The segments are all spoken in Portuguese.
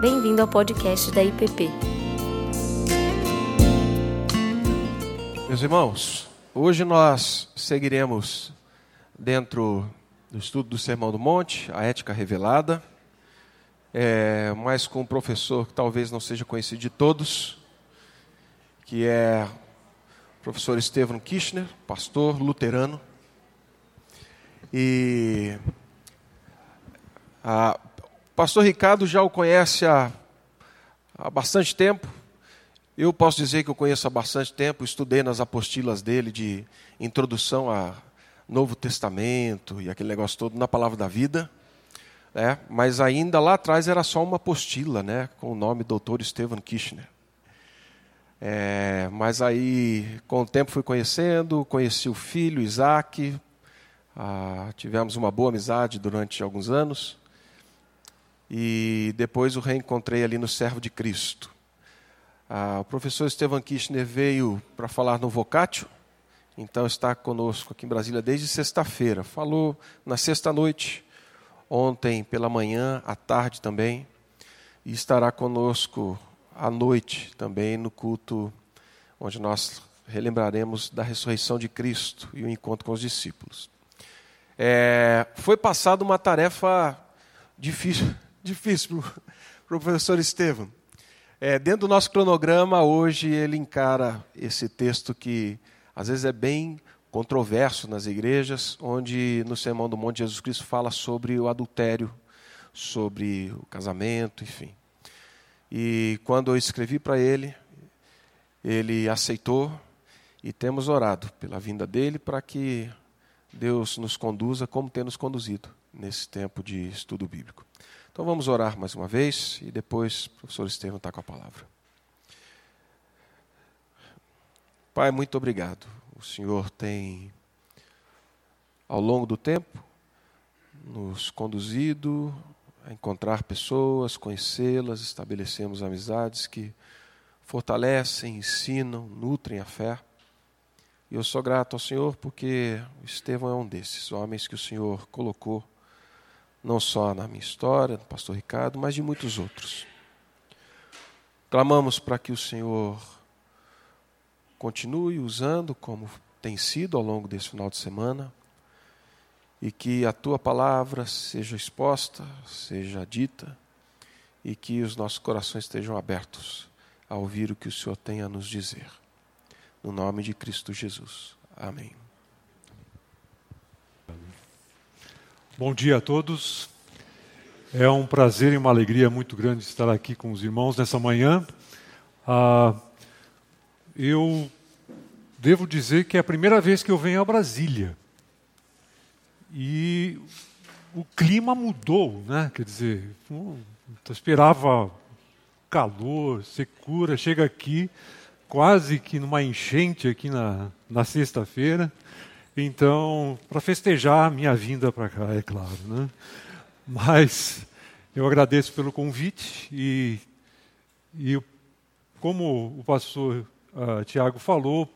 Bem-vindo ao podcast da IPP. Meus irmãos, hoje nós seguiremos dentro do estudo do Sermão do Monte, a ética revelada, é, mas com um professor que talvez não seja conhecido de todos, que é o professor Estevam Kirchner, pastor luterano. E a, pastor Ricardo já o conhece há, há bastante tempo. Eu posso dizer que eu conheço há bastante tempo, estudei nas apostilas dele de introdução a Novo Testamento e aquele negócio todo na Palavra da Vida. Né? Mas ainda lá atrás era só uma apostila, né? com o nome Dr. Stephen Kirchner. É, mas aí, com o tempo, fui conhecendo, conheci o filho, Isaac, ah, tivemos uma boa amizade durante alguns anos, e depois o reencontrei ali no Servo de Cristo. Ah, o professor Estevam Kirchner veio para falar no Vocatio, então está conosco aqui em Brasília desde sexta-feira. Falou na sexta-noite, ontem pela manhã, à tarde também, e estará conosco à noite também no culto onde nós relembraremos da ressurreição de Cristo e o encontro com os discípulos. É, foi passada uma tarefa difícil, difícil para o professor Estevam. É, dentro do nosso cronograma, hoje ele encara esse texto que às vezes é bem controverso nas igrejas, onde no Sermão do Monte Jesus Cristo fala sobre o adultério, sobre o casamento, enfim. E quando eu escrevi para ele, ele aceitou e temos orado pela vinda dele para que Deus nos conduza como tem nos conduzido nesse tempo de estudo bíblico. Então vamos orar mais uma vez e depois o professor Estevam está com a palavra. Pai, muito obrigado. O Senhor tem, ao longo do tempo, nos conduzido a encontrar pessoas, conhecê-las, estabelecemos amizades que fortalecem, ensinam, nutrem a fé. E eu sou grato ao Senhor porque Estevão é um desses homens que o Senhor colocou, não só na minha história, no pastor Ricardo, mas de muitos outros. Clamamos para que o Senhor continue usando como tem sido ao longo desse final de semana e que a tua palavra seja exposta, seja dita e que os nossos corações estejam abertos a ouvir o que o Senhor tem a nos dizer. No nome de Cristo Jesus. Amém. Bom dia a todos. É um prazer e uma alegria muito grande estar aqui com os irmãos nessa manhã. Ah, eu devo dizer que é a primeira vez que eu venho a Brasília. E o clima mudou, né? Quer dizer, eu esperava calor, secura, chega aqui quase que numa enchente aqui na, na sexta-feira. Então, para festejar a minha vinda para cá, é claro. Né? Mas eu agradeço pelo convite e, e como o pastor uh, Tiago falou,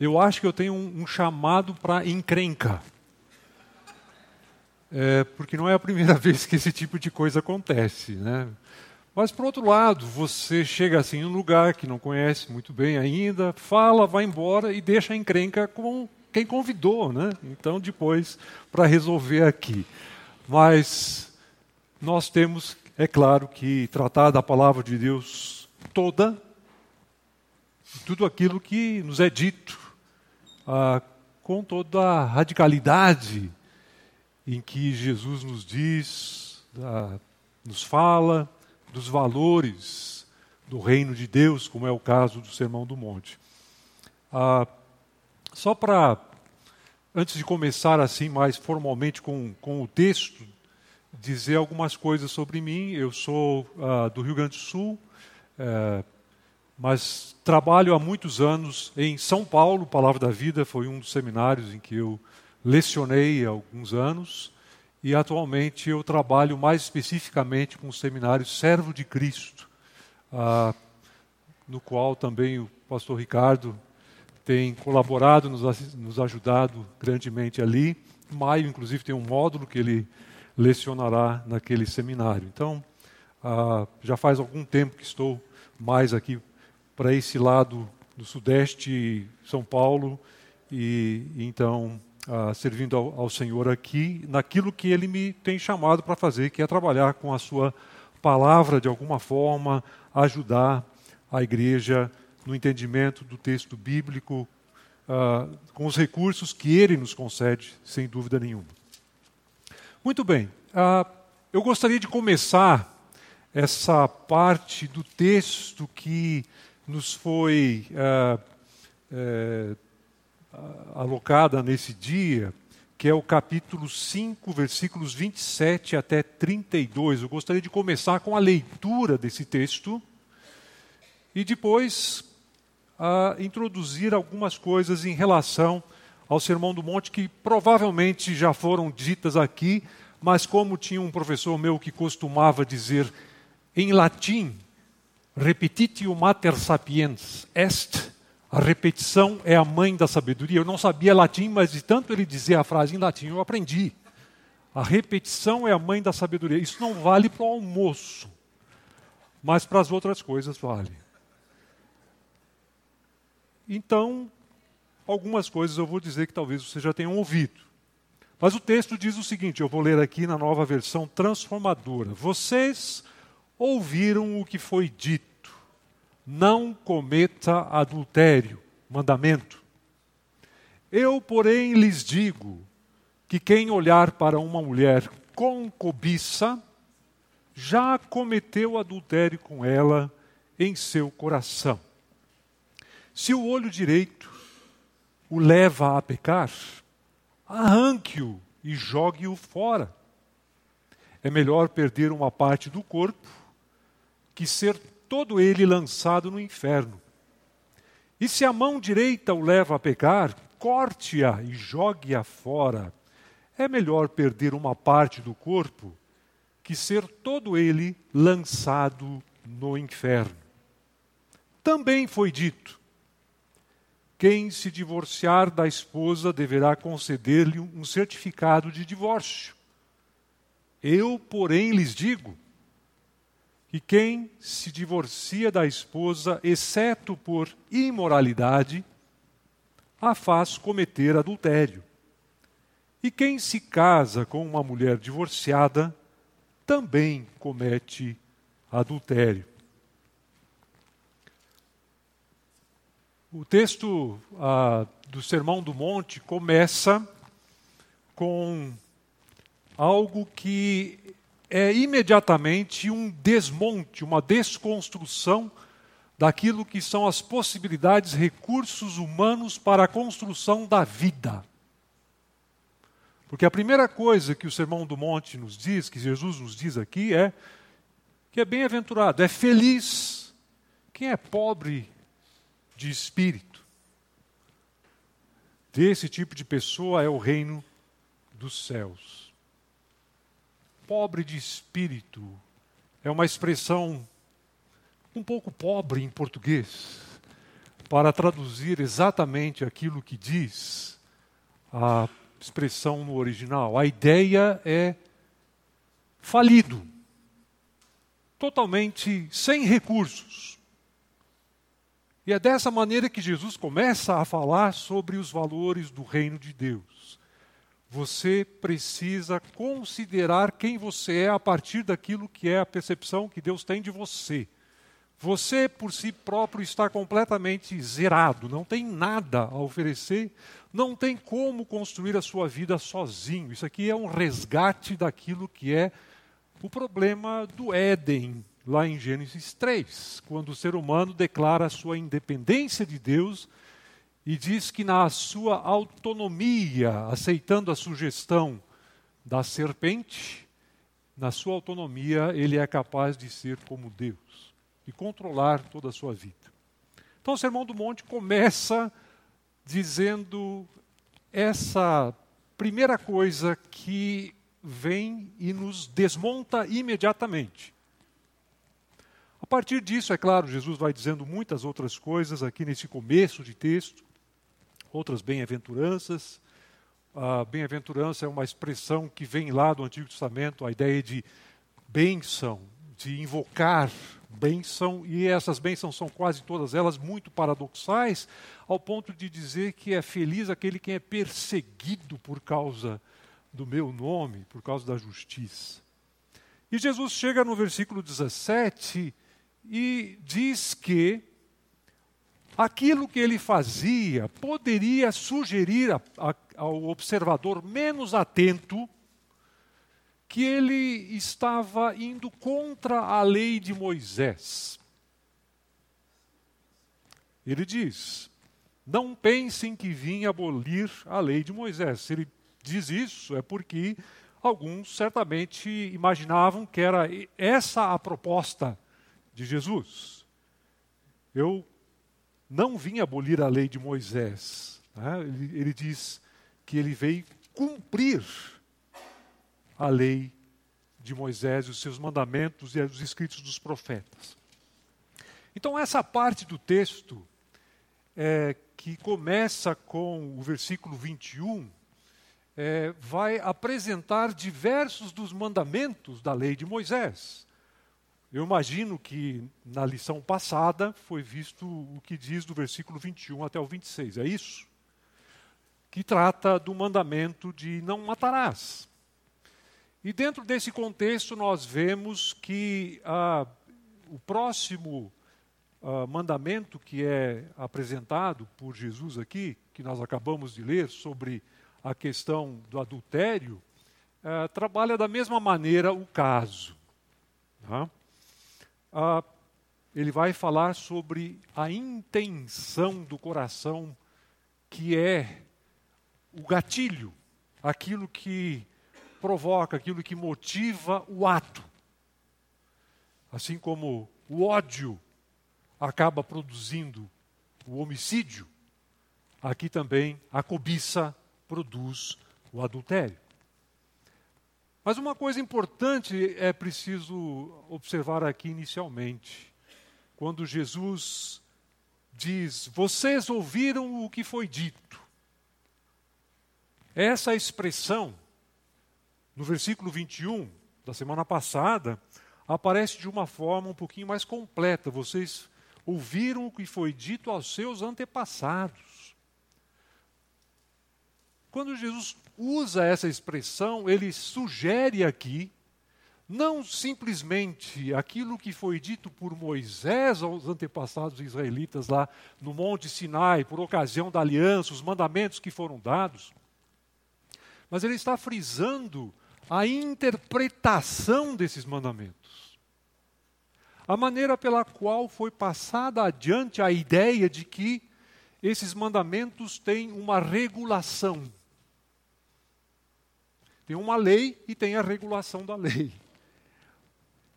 eu acho que eu tenho um, um chamado para encrenca. É, porque não é a primeira vez que esse tipo de coisa acontece. Né? Mas, por outro lado, você chega assim em um lugar que não conhece muito bem ainda, fala, vai embora e deixa a encrenca com quem convidou. Né? Então, depois, para resolver aqui. Mas nós temos, é claro, que tratar da palavra de Deus toda, tudo aquilo que nos é dito, ah, com toda a radicalidade em que Jesus nos diz, ah, nos fala dos valores do reino de Deus, como é o caso do Sermão do Monte. Ah, só para, antes de começar assim mais formalmente com, com o texto, dizer algumas coisas sobre mim. Eu sou ah, do Rio Grande do Sul, eh, mas trabalho há muitos anos em São Paulo. Palavra da Vida foi um dos seminários em que eu lecionei há alguns anos. E atualmente eu trabalho mais especificamente com o seminário Servo de Cristo, ah, no qual também o pastor Ricardo tem colaborado, nos, nos ajudado grandemente ali. Em maio, inclusive, tem um módulo que ele lecionará naquele seminário. Então, Ah, já faz algum tempo que estou mais aqui para esse lado do Sudeste, São Paulo, e então ah, servindo ao, ao, Senhor aqui, naquilo que Ele me tem chamado para fazer, que é trabalhar com a Sua palavra de alguma forma, ajudar a igreja no entendimento do texto bíblico, ah, com os recursos que Ele nos concede, sem dúvida nenhuma. Muito bem, ah, eu gostaria de começar essa parte do texto que nos foi uh, uh, alocada nesse dia, que é o capítulo 5, versículos 27 até 32. Eu gostaria de começar com a leitura desse texto e depois uh, introduzir algumas coisas em relação ao Sermão do Monte que provavelmente já foram ditas aqui, mas como tinha um professor meu que costumava dizer em latim, repetitio mater sapiens est, a repetição é a mãe da sabedoria. Eu não sabia latim, mas de tanto ele dizer a frase em latim, eu aprendi. A repetição é a mãe da sabedoria. Isso não vale para o almoço, mas para as outras coisas vale. Então, algumas coisas eu vou dizer que talvez você já tenham ouvido. Mas o texto diz o seguinte: eu vou ler aqui na nova versão transformadora. Vocês ouviram o que foi dito: não cometa adultério, mandamento. Eu, porém, lhes digo que quem olhar para uma mulher com cobiça já cometeu adultério com ela em seu coração. Se o olho direito o leva a pecar, arranque-o e jogue-o fora. É melhor perder uma parte do corpo que ser todo ele lançado no inferno. E se a mão direita o leva a pecar, corte-a e jogue-a fora. É melhor perder uma parte do corpo que ser todo ele lançado no inferno. Também foi dito: quem se divorciar da esposa deverá conceder-lhe um certificado de divórcio. Eu, porém, lhes digo: que quem se divorcia da esposa, exceto por imoralidade, a faz cometer adultério. E quem se casa com uma mulher divorciada, também comete adultério. O texto ah, do Sermão do Monte começa com algo que é imediatamente um desmonte, uma desconstrução daquilo que são as possibilidades, recursos humanos para a construção da vida. Porque a primeira coisa que o Sermão do Monte nos diz, que Jesus nos diz aqui, é que é bem-aventurado, é feliz quem é pobre de espírito. Desse tipo de pessoa é o reino dos céus pobre de espírito é uma expressão um pouco pobre em português para traduzir exatamente aquilo que diz a expressão no original. A ideia é falido, totalmente sem recursos. E é dessa maneira que Jesus começa a falar sobre os valores do reino de Deus você precisa considerar quem você é a partir daquilo que é a percepção que Deus tem de você. Você por si próprio está completamente zerado, não tem nada a oferecer, não tem como construir a sua vida sozinho. Isso aqui é um resgate daquilo que é o problema do Éden, lá em Gênesis 3, quando o ser humano declara a sua independência de Deus e diz que na sua autonomia, aceitando a sugestão da serpente, na sua autonomia ele é capaz de ser como Deus e controlar toda a sua vida. Então o Sermão do Monte começa dizendo essa primeira coisa que vem e nos desmonta imediatamente. A partir disso, é claro, Jesus vai dizendo muitas outras coisas aqui nesse começo de texto outras bem-aventuranças. A bem-aventurança é uma expressão que vem lá do Antigo Testamento, a ideia de bênção, de invocar bênção, e essas bênçãos são quase todas elas muito paradoxais, ao ponto de dizer que é feliz aquele que é perseguido por causa do meu nome, por causa da justiça. E Jesus chega no versículo 17 e diz que aquilo que ele fazia poderia sugerir a, a, ao observador menos atento que ele estava indo contra a lei de Moisés. Ele diz: Não pensem que vim abolir a lei de Moisés. Se ele diz isso, é porque alguns certamente imaginavam que era essa a proposta de Jesus. Eu não vim abolir a lei de Moisés. Né? Ele, ele diz que ele veio cumprir a lei de Moisés, os seus mandamentos e os escritos dos profetas. Então, essa parte do texto, é, que começa com o versículo 21, é, vai apresentar diversos dos mandamentos da lei de Moisés. Eu imagino que na lição passada foi visto o que diz do versículo 21 até o 26, é isso? Que trata do mandamento de não matarás. E dentro desse contexto, nós vemos que ah, o próximo ah, mandamento que é apresentado por Jesus aqui, que nós acabamos de ler sobre a questão do adultério, ah, trabalha da mesma maneira o caso. Tá? Ah, ele vai falar sobre a intenção do coração, que é o gatilho, aquilo que provoca, aquilo que motiva o ato. Assim como o ódio acaba produzindo o homicídio, aqui também a cobiça produz o adultério. Mas uma coisa importante é preciso observar aqui inicialmente. Quando Jesus diz: Vocês ouviram o que foi dito. Essa expressão no versículo 21 da semana passada, aparece de uma forma um pouquinho mais completa. Vocês ouviram o que foi dito aos seus antepassados. Quando Jesus usa essa expressão, ele sugere aqui não simplesmente aquilo que foi dito por Moisés aos antepassados israelitas lá no Monte Sinai, por ocasião da aliança, os mandamentos que foram dados, mas ele está frisando a interpretação desses mandamentos. A maneira pela qual foi passada adiante a ideia de que esses mandamentos têm uma regulação. Tem uma lei e tem a regulação da lei.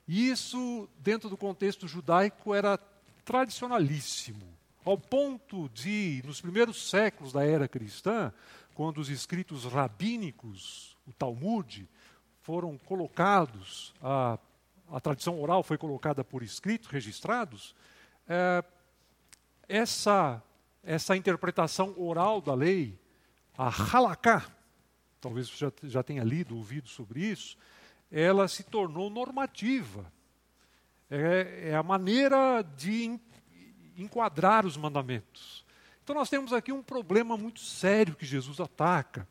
Isso, dentro do contexto judaico, era tradicionalíssimo, ao ponto de, nos primeiros séculos da era cristã, quando os escritos rabínicos, o Talmud, foram colocados, a, a tradição oral foi colocada por escrito, registrados, é, essa, essa interpretação oral da lei, a halaká, talvez você já, já tenha lido, ouvido sobre isso, ela se tornou normativa. É, é a maneira de enquadrar os mandamentos. Então nós temos aqui um problema muito sério que Jesus ataca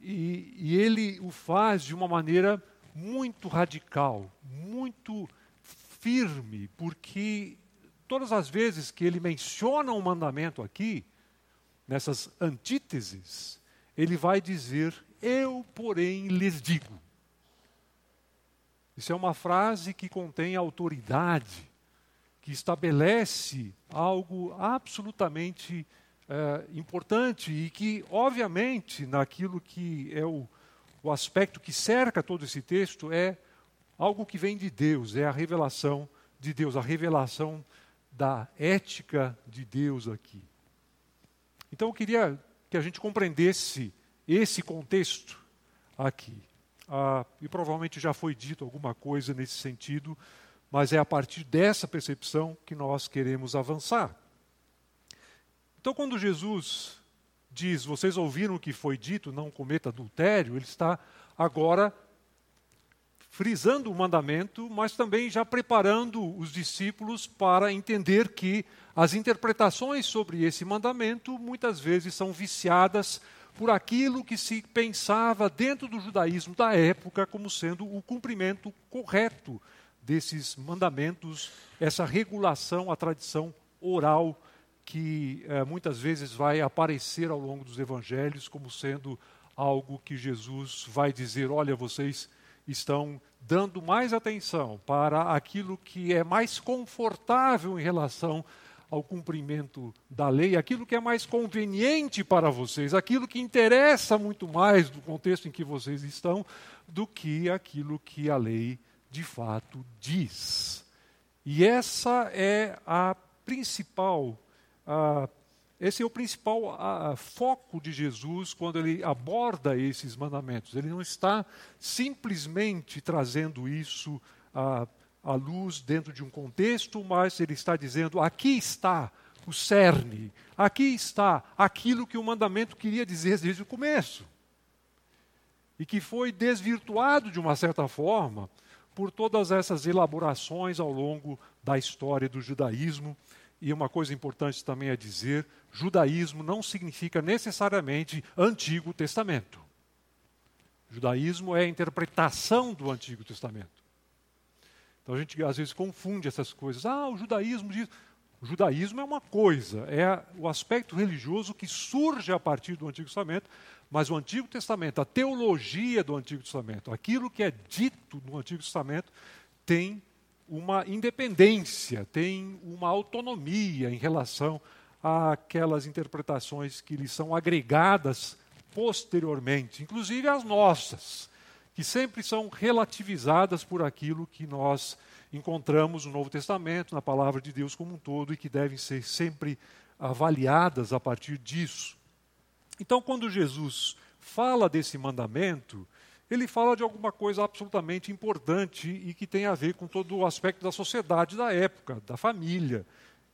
e, e ele o faz de uma maneira muito radical, muito firme, porque todas as vezes que ele menciona um mandamento aqui, nessas antíteses, ele vai dizer: Eu, porém, lhes digo. Isso é uma frase que contém autoridade, que estabelece algo absolutamente é, importante e que, obviamente, naquilo que é o, o aspecto que cerca todo esse texto, é algo que vem de Deus, é a revelação de Deus, a revelação da ética de Deus aqui. Então eu queria que a gente compreendesse esse contexto aqui. Ah, e provavelmente já foi dito alguma coisa nesse sentido, mas é a partir dessa percepção que nós queremos avançar. Então, quando Jesus diz, vocês ouviram o que foi dito, não cometa adultério, ele está agora frisando o mandamento, mas também já preparando os discípulos para entender que as interpretações sobre esse mandamento muitas vezes são viciadas por aquilo que se pensava dentro do judaísmo da época como sendo o cumprimento correto desses mandamentos, essa regulação, a tradição oral que eh, muitas vezes vai aparecer ao longo dos evangelhos como sendo algo que Jesus vai dizer: olha, vocês estão dando mais atenção para aquilo que é mais confortável em relação ao cumprimento da lei, aquilo que é mais conveniente para vocês, aquilo que interessa muito mais do contexto em que vocês estão, do que aquilo que a lei de fato diz. E essa é a principal, a, esse é o principal a, foco de Jesus quando ele aborda esses mandamentos. Ele não está simplesmente trazendo isso a a luz dentro de um contexto, mas ele está dizendo: aqui está o cerne, aqui está aquilo que o mandamento queria dizer desde o começo. E que foi desvirtuado de uma certa forma por todas essas elaborações ao longo da história do judaísmo. E uma coisa importante também é dizer: judaísmo não significa necessariamente Antigo Testamento. Judaísmo é a interpretação do Antigo Testamento. Então a gente às vezes confunde essas coisas. Ah, o judaísmo diz. O judaísmo é uma coisa, é o aspecto religioso que surge a partir do Antigo Testamento, mas o Antigo Testamento, a teologia do Antigo Testamento, aquilo que é dito no Antigo Testamento, tem uma independência, tem uma autonomia em relação àquelas interpretações que lhes são agregadas posteriormente, inclusive as nossas que sempre são relativizadas por aquilo que nós encontramos no Novo Testamento, na palavra de Deus como um todo, e que devem ser sempre avaliadas a partir disso. Então, quando Jesus fala desse mandamento, ele fala de alguma coisa absolutamente importante e que tem a ver com todo o aspecto da sociedade da época, da família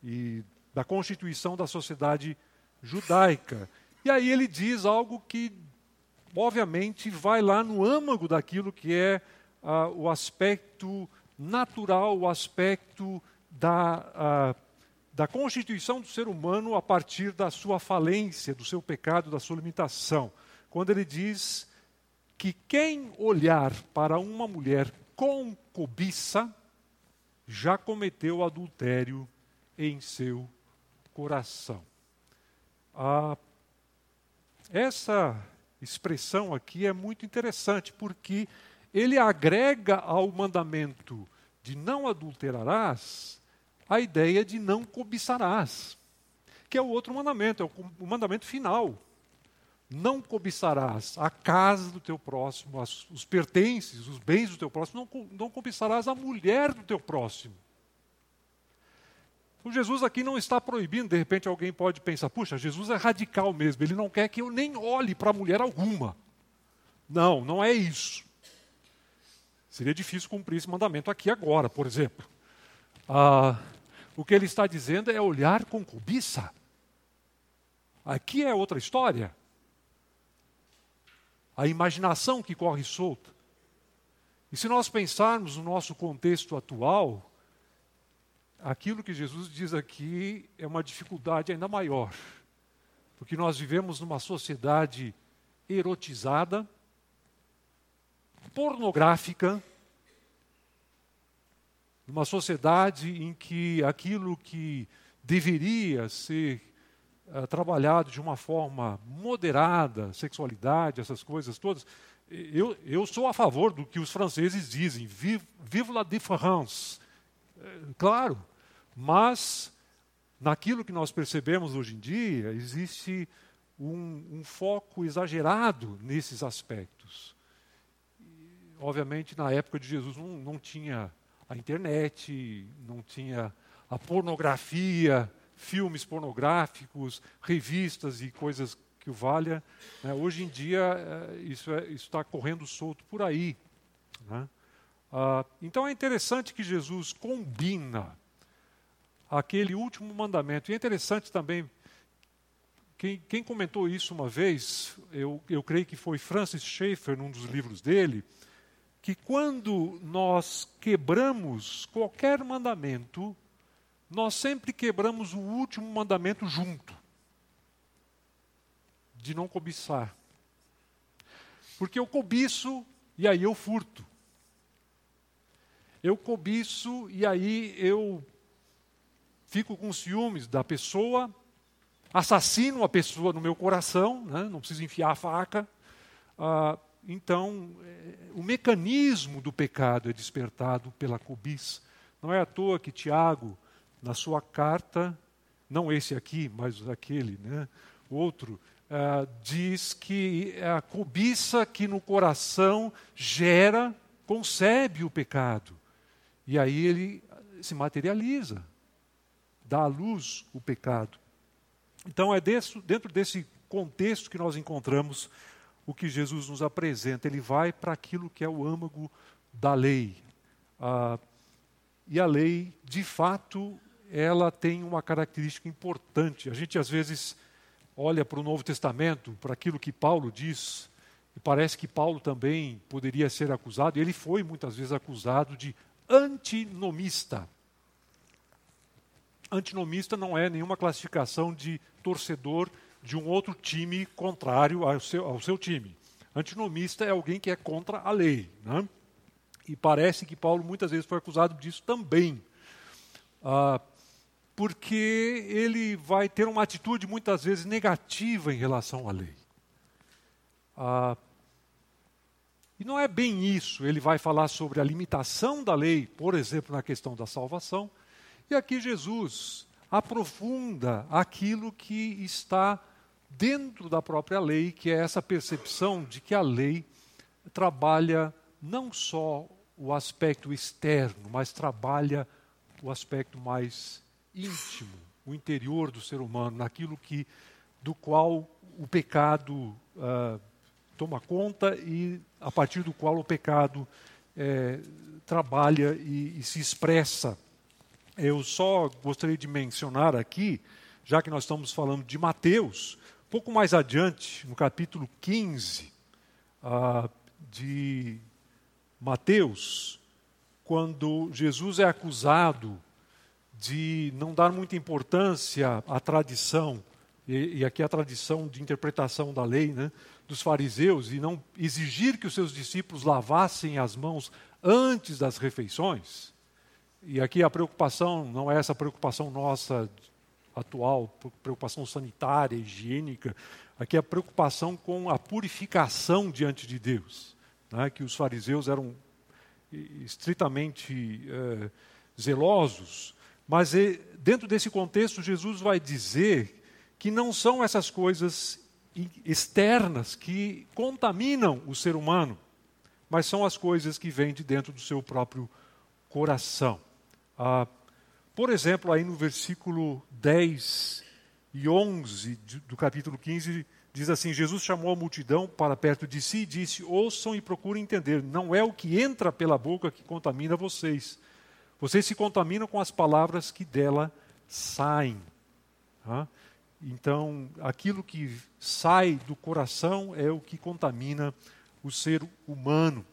e da constituição da sociedade judaica. E aí ele diz algo que obviamente, vai lá no âmago daquilo que é ah, o aspecto natural, o aspecto da, ah, da constituição do ser humano a partir da sua falência, do seu pecado, da sua limitação. Quando ele diz que quem olhar para uma mulher com cobiça já cometeu adultério em seu coração. Ah, essa expressão aqui é muito interessante, porque ele agrega ao mandamento de não adulterarás a ideia de não cobiçarás, que é o outro mandamento, é o mandamento final. Não cobiçarás a casa do teu próximo, os pertences, os bens do teu próximo, não, não cobiçarás a mulher do teu próximo. O Jesus aqui não está proibindo, de repente alguém pode pensar, puxa, Jesus é radical mesmo, ele não quer que eu nem olhe para mulher alguma. Não, não é isso. Seria difícil cumprir esse mandamento aqui agora, por exemplo. Ah, o que ele está dizendo é olhar com cobiça. Aqui é outra história. A imaginação que corre solta. E se nós pensarmos no nosso contexto atual, aquilo que Jesus diz aqui é uma dificuldade ainda maior, porque nós vivemos numa sociedade erotizada, pornográfica, numa sociedade em que aquilo que deveria ser uh, trabalhado de uma forma moderada, sexualidade, essas coisas todas, eu, eu sou a favor do que os franceses dizem, vive, vive la différence. É, claro, mas, naquilo que nós percebemos hoje em dia, existe um, um foco exagerado nesses aspectos. E, obviamente, na época de Jesus não, não tinha a internet, não tinha a pornografia, filmes pornográficos, revistas e coisas que o valha. Né? Hoje em dia, é, isso é, está correndo solto por aí. Né? Ah, então é interessante que Jesus combina aquele último mandamento. E é interessante também, quem, quem comentou isso uma vez, eu, eu creio que foi Francis Schaeffer, num dos livros dele, que quando nós quebramos qualquer mandamento, nós sempre quebramos o último mandamento junto de não cobiçar. Porque eu cobiço e aí eu furto. Eu cobiço e aí eu fico com ciúmes da pessoa, assassino a pessoa no meu coração, né? não preciso enfiar a faca. Ah, então, é, o mecanismo do pecado é despertado pela cobiça. Não é à toa que Tiago, na sua carta, não esse aqui, mas aquele, né? outro, ah, diz que a cobiça que no coração gera, concebe o pecado. E aí ele se materializa, dá à luz o pecado. Então é desse, dentro desse contexto que nós encontramos o que Jesus nos apresenta. Ele vai para aquilo que é o âmago da lei. Ah, e a lei, de fato, ela tem uma característica importante. A gente às vezes olha para o Novo Testamento, para aquilo que Paulo diz, e parece que Paulo também poderia ser acusado, e ele foi muitas vezes acusado de antinomista. Antinomista não é nenhuma classificação de torcedor de um outro time contrário ao seu, ao seu time. Antinomista é alguém que é contra a lei. Né? E parece que Paulo muitas vezes foi acusado disso também. Ah, porque ele vai ter uma atitude muitas vezes negativa em relação à lei. Ah, e não é bem isso. Ele vai falar sobre a limitação da lei, por exemplo, na questão da salvação. E aqui Jesus aprofunda aquilo que está dentro da própria lei, que é essa percepção de que a lei trabalha não só o aspecto externo, mas trabalha o aspecto mais íntimo, o interior do ser humano, naquilo que do qual o pecado uh, toma conta e a partir do qual o pecado é, trabalha e, e, se expressa. Eu só gostaria de mencionar aqui, já que nós estamos falando de Mateus, pouco mais adiante, no capítulo 15 ah, de Mateus, quando Jesus é acusado de não dar muita importância à tradição, e, e aqui a tradição de interpretação da lei, né, dos fariseus e não exigir que os seus discípulos lavassem as mãos antes das refeições. E aqui a preocupação não é essa preocupação nossa atual, preocupação sanitária, higiênica. Aqui é a preocupação com a purificação diante de Deus. Né? Que os fariseus eram estritamente eh, zelosos. Mas dentro desse contexto, Jesus vai dizer que não são essas coisas externas que contaminam o ser humano, mas são as coisas que vêm de dentro do seu próprio coração. Ah, por exemplo, aí no versículo 10 e 11 do capítulo 15, diz assim: Jesus chamou a multidão para perto de si e disse: Ouçam e procurem entender, não é o que entra pela boca que contamina vocês. Vocês se contaminam com as palavras que dela saem. Ah? Então, aquilo que sai do coração é o que contamina o ser humano.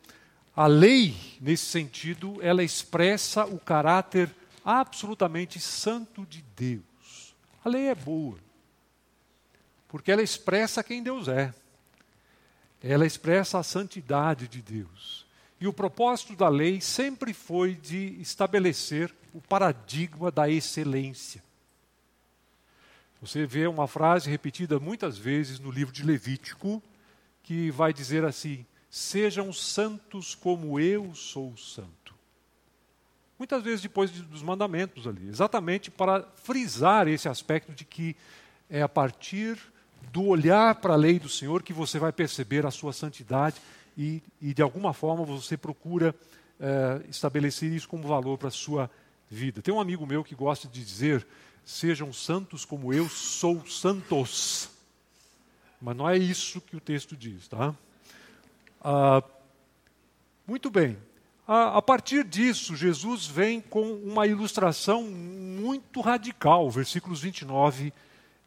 A lei, nesse sentido, ela expressa o caráter absolutamente santo de Deus. A lei é boa, porque ela expressa quem Deus é. Ela expressa a santidade de Deus. E o propósito da lei sempre foi de estabelecer o paradigma da excelência. Você vê uma frase repetida muitas vezes no livro de Levítico, que vai dizer assim: Sejam santos como eu sou santo. Muitas vezes depois dos mandamentos ali, exatamente para frisar esse aspecto de que é a partir do olhar para a lei do Senhor que você vai perceber a sua santidade e, e de alguma forma você procura é, estabelecer isso como valor para a sua vida. Tem um amigo meu que gosta de dizer sejam santos como eu sou santos. Mas não é isso que o texto diz, tá? Ah, muito bem. A, a partir disso, Jesus vem com uma ilustração muito radical, versículos 29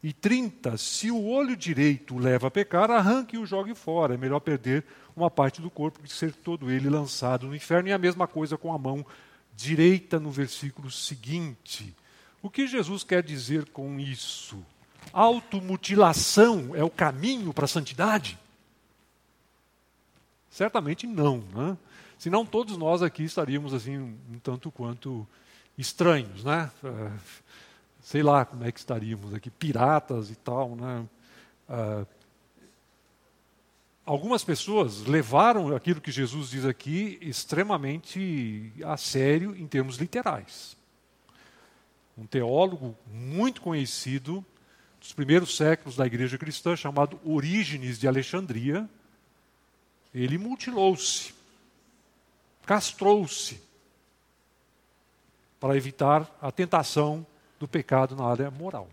E 30, se o olho direito o leva a pecar, arranque e o jogue fora. É melhor perder uma parte do corpo que ser todo ele lançado no inferno. E a mesma coisa com a mão no versículo seguinte. O que Jesus quer dizer com isso? Automutilação é o caminho para a santidade? Certamente não, né? Senão todos nós aqui estaríamos assim um tanto quanto estranhos, né? Uh, sei lá como é que estaríamos aqui, piratas e tal, né? Algumas pessoas levaram aquilo que Jesus diz aqui extremamente a sério em termos literais. Um teólogo muito conhecido dos primeiros séculos da igreja cristã, chamado Orígenes de Alexandria, ele mutilou-se, castrou-se, para evitar a tentação do pecado na área moral.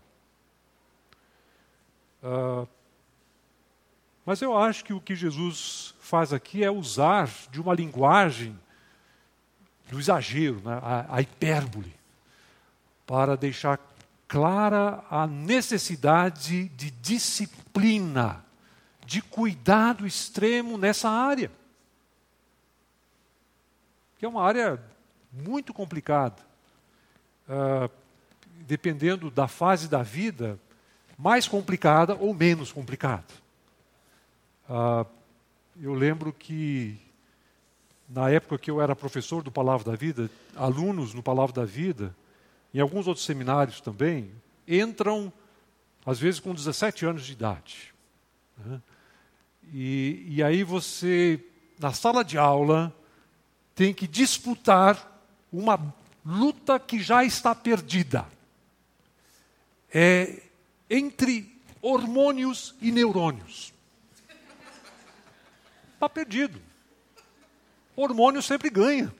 Uh, mas eu acho que o que Jesus faz aqui é usar de uma linguagem do exagero, né, a, a hipérbole, para deixar clara a necessidade de disciplina de cuidado extremo nessa área. Que é uma área muito complicada. Uh, dependendo da fase da vida, mais complicada ou menos complicada. Uh, eu lembro que, na época que eu era professor do Palavra da Vida, alunos no Palavra da Vida, em alguns outros seminários também, entram, às vezes, com 17 anos de idade. Né? E, e aí você, na sala de aula, tem que disputar uma luta que já está perdida. É entre hormônios e neurônios. Está perdido. Hormônio sempre ganha.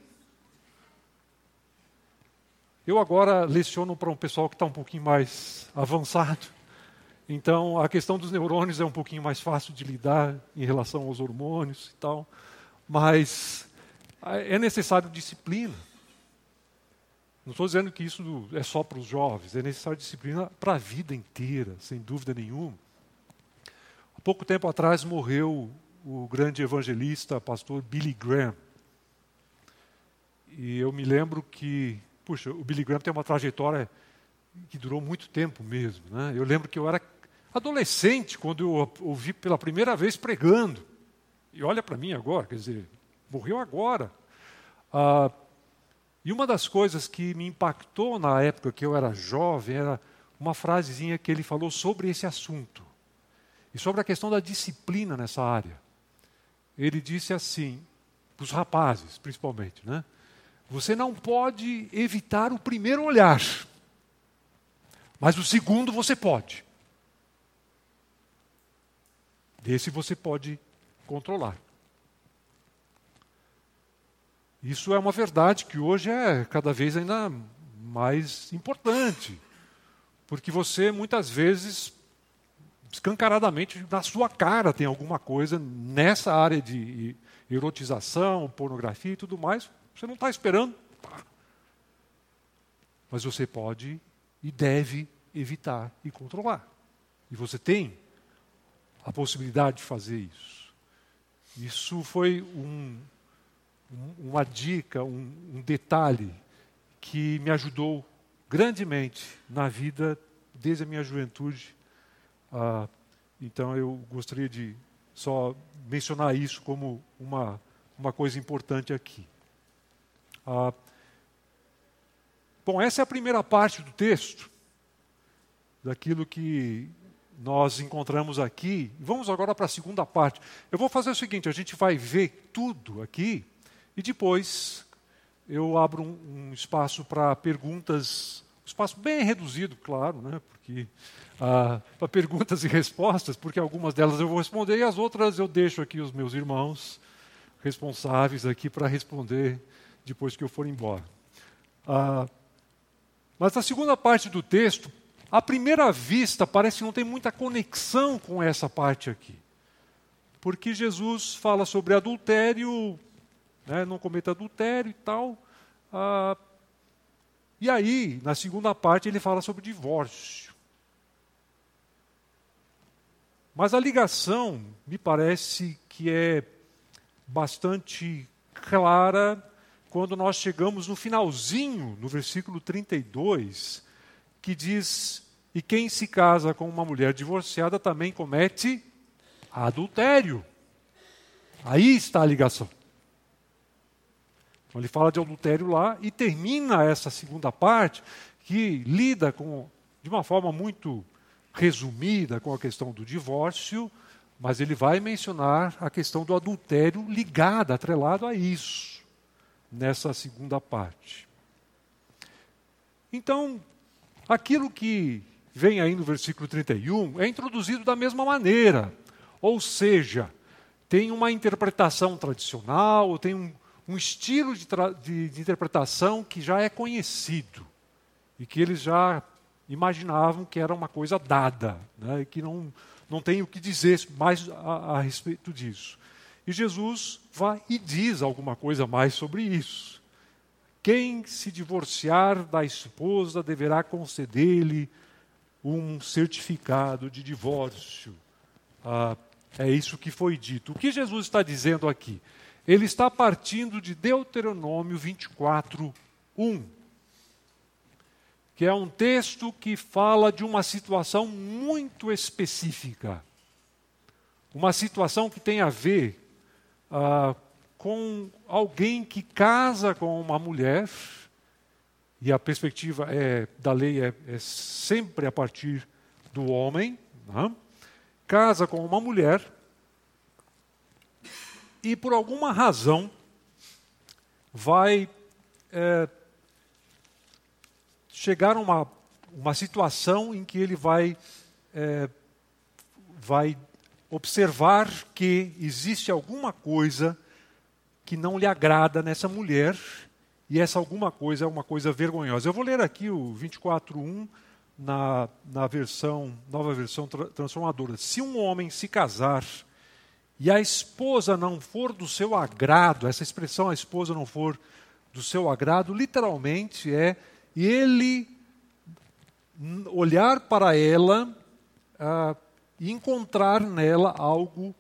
Eu agora leciono para um pessoal que está um pouquinho mais avançado. Então, a questão dos neurônios é um pouquinho mais fácil de lidar em relação aos hormônios e tal, mas é necessário disciplina. Não estou dizendo que isso é só para os jovens, é necessário disciplina para a vida inteira, sem dúvida nenhuma. Há pouco tempo atrás morreu o grande evangelista, pastor Billy Graham. E eu me lembro que, puxa, o Billy Graham tem uma trajetória que durou muito tempo mesmo. Né? Eu lembro que eu era adolescente, quando eu ouvi pela primeira vez pregando. E olha para mim agora, quer dizer, morreu agora. Ah, e uma das coisas que me impactou na época que eu era jovem era uma frasezinha que ele falou sobre esse assunto. E sobre a questão da disciplina nessa área. Ele disse assim, para os rapazes principalmente, né? Você não pode evitar o primeiro olhar, mas o segundo você pode. Esse você pode controlar. Isso é uma verdade que hoje é cada vez ainda mais importante. Porque você muitas vezes, escancaradamente, na sua cara tem alguma coisa nessa área de erotização, pornografia e tudo mais, você não está esperando. Mas você pode e deve evitar e controlar. E você tem a possibilidade de fazer isso. Isso foi um, um, uma dica, um, um detalhe que me ajudou grandemente na vida desde a minha juventude. Ah, então eu gostaria de só mencionar isso como uma, uma coisa importante aqui. Ah, bom, essa é a primeira parte do texto, daquilo que nós encontramos aqui. Vamos agora para a segunda parte. Eu vou fazer o seguinte: a gente vai ver tudo aqui e depois eu abro um, um espaço para perguntas, espaço bem reduzido, claro, né? Porque ah, para perguntas e respostas, porque algumas delas eu vou responder e as outras eu deixo aqui os meus irmãos responsáveis aqui para responder depois que eu for embora. Ah, mas a segunda parte do texto à primeira vista, parece que não tem muita conexão com essa parte aqui. Porque Jesus fala sobre adultério, né, não cometa adultério e tal. Ah, e aí, na segunda parte, ele fala sobre divórcio. Mas a ligação me parece que é bastante clara quando nós chegamos no finalzinho, no versículo 32, que diz: E quem se casa com uma mulher divorciada também comete adultério. Aí está a ligação. Então ele fala de adultério lá e termina essa segunda parte que lida com de uma forma muito resumida com a questão do divórcio, mas ele vai mencionar a questão do adultério ligada, atrelado a isso, nessa segunda parte. Então, aquilo que vem aí no versículo 31 é introduzido da mesma maneira, ou seja, tem uma interpretação tradicional, tem um, um estilo de, de, de interpretação que já é conhecido e que eles já imaginavam que era uma coisa dada, né, e que não, não tem o que dizer mais a, a respeito disso. E Jesus vai e diz alguma coisa mais sobre isso. Quem se divorciar da esposa deverá conceder-lhe um certificado de divórcio. Ah, é isso que foi dito. O que Jesus está dizendo aqui? Ele está partindo de Deuteronômio 24, 1 que é um texto que fala de uma situação muito específica. Uma situação que tem a ver ah, com alguém que casa com uma mulher, e a perspectiva é, da lei é, é sempre a partir do homem, né? casa com uma mulher, e por alguma razão vai é, chegar a uma, uma situação em que ele vai, é, vai observar que existe alguma coisa que não lhe agrada nessa mulher, e essa alguma coisa é uma coisa vergonhosa. Eu vou ler aqui o 24.1 na, na versão, nova versão tra transformadora. Se um homem se casar e a esposa não for do seu agrado, essa expressão a esposa não for do seu agrado, literalmente é ele olhar para ela ah, e encontrar nela algo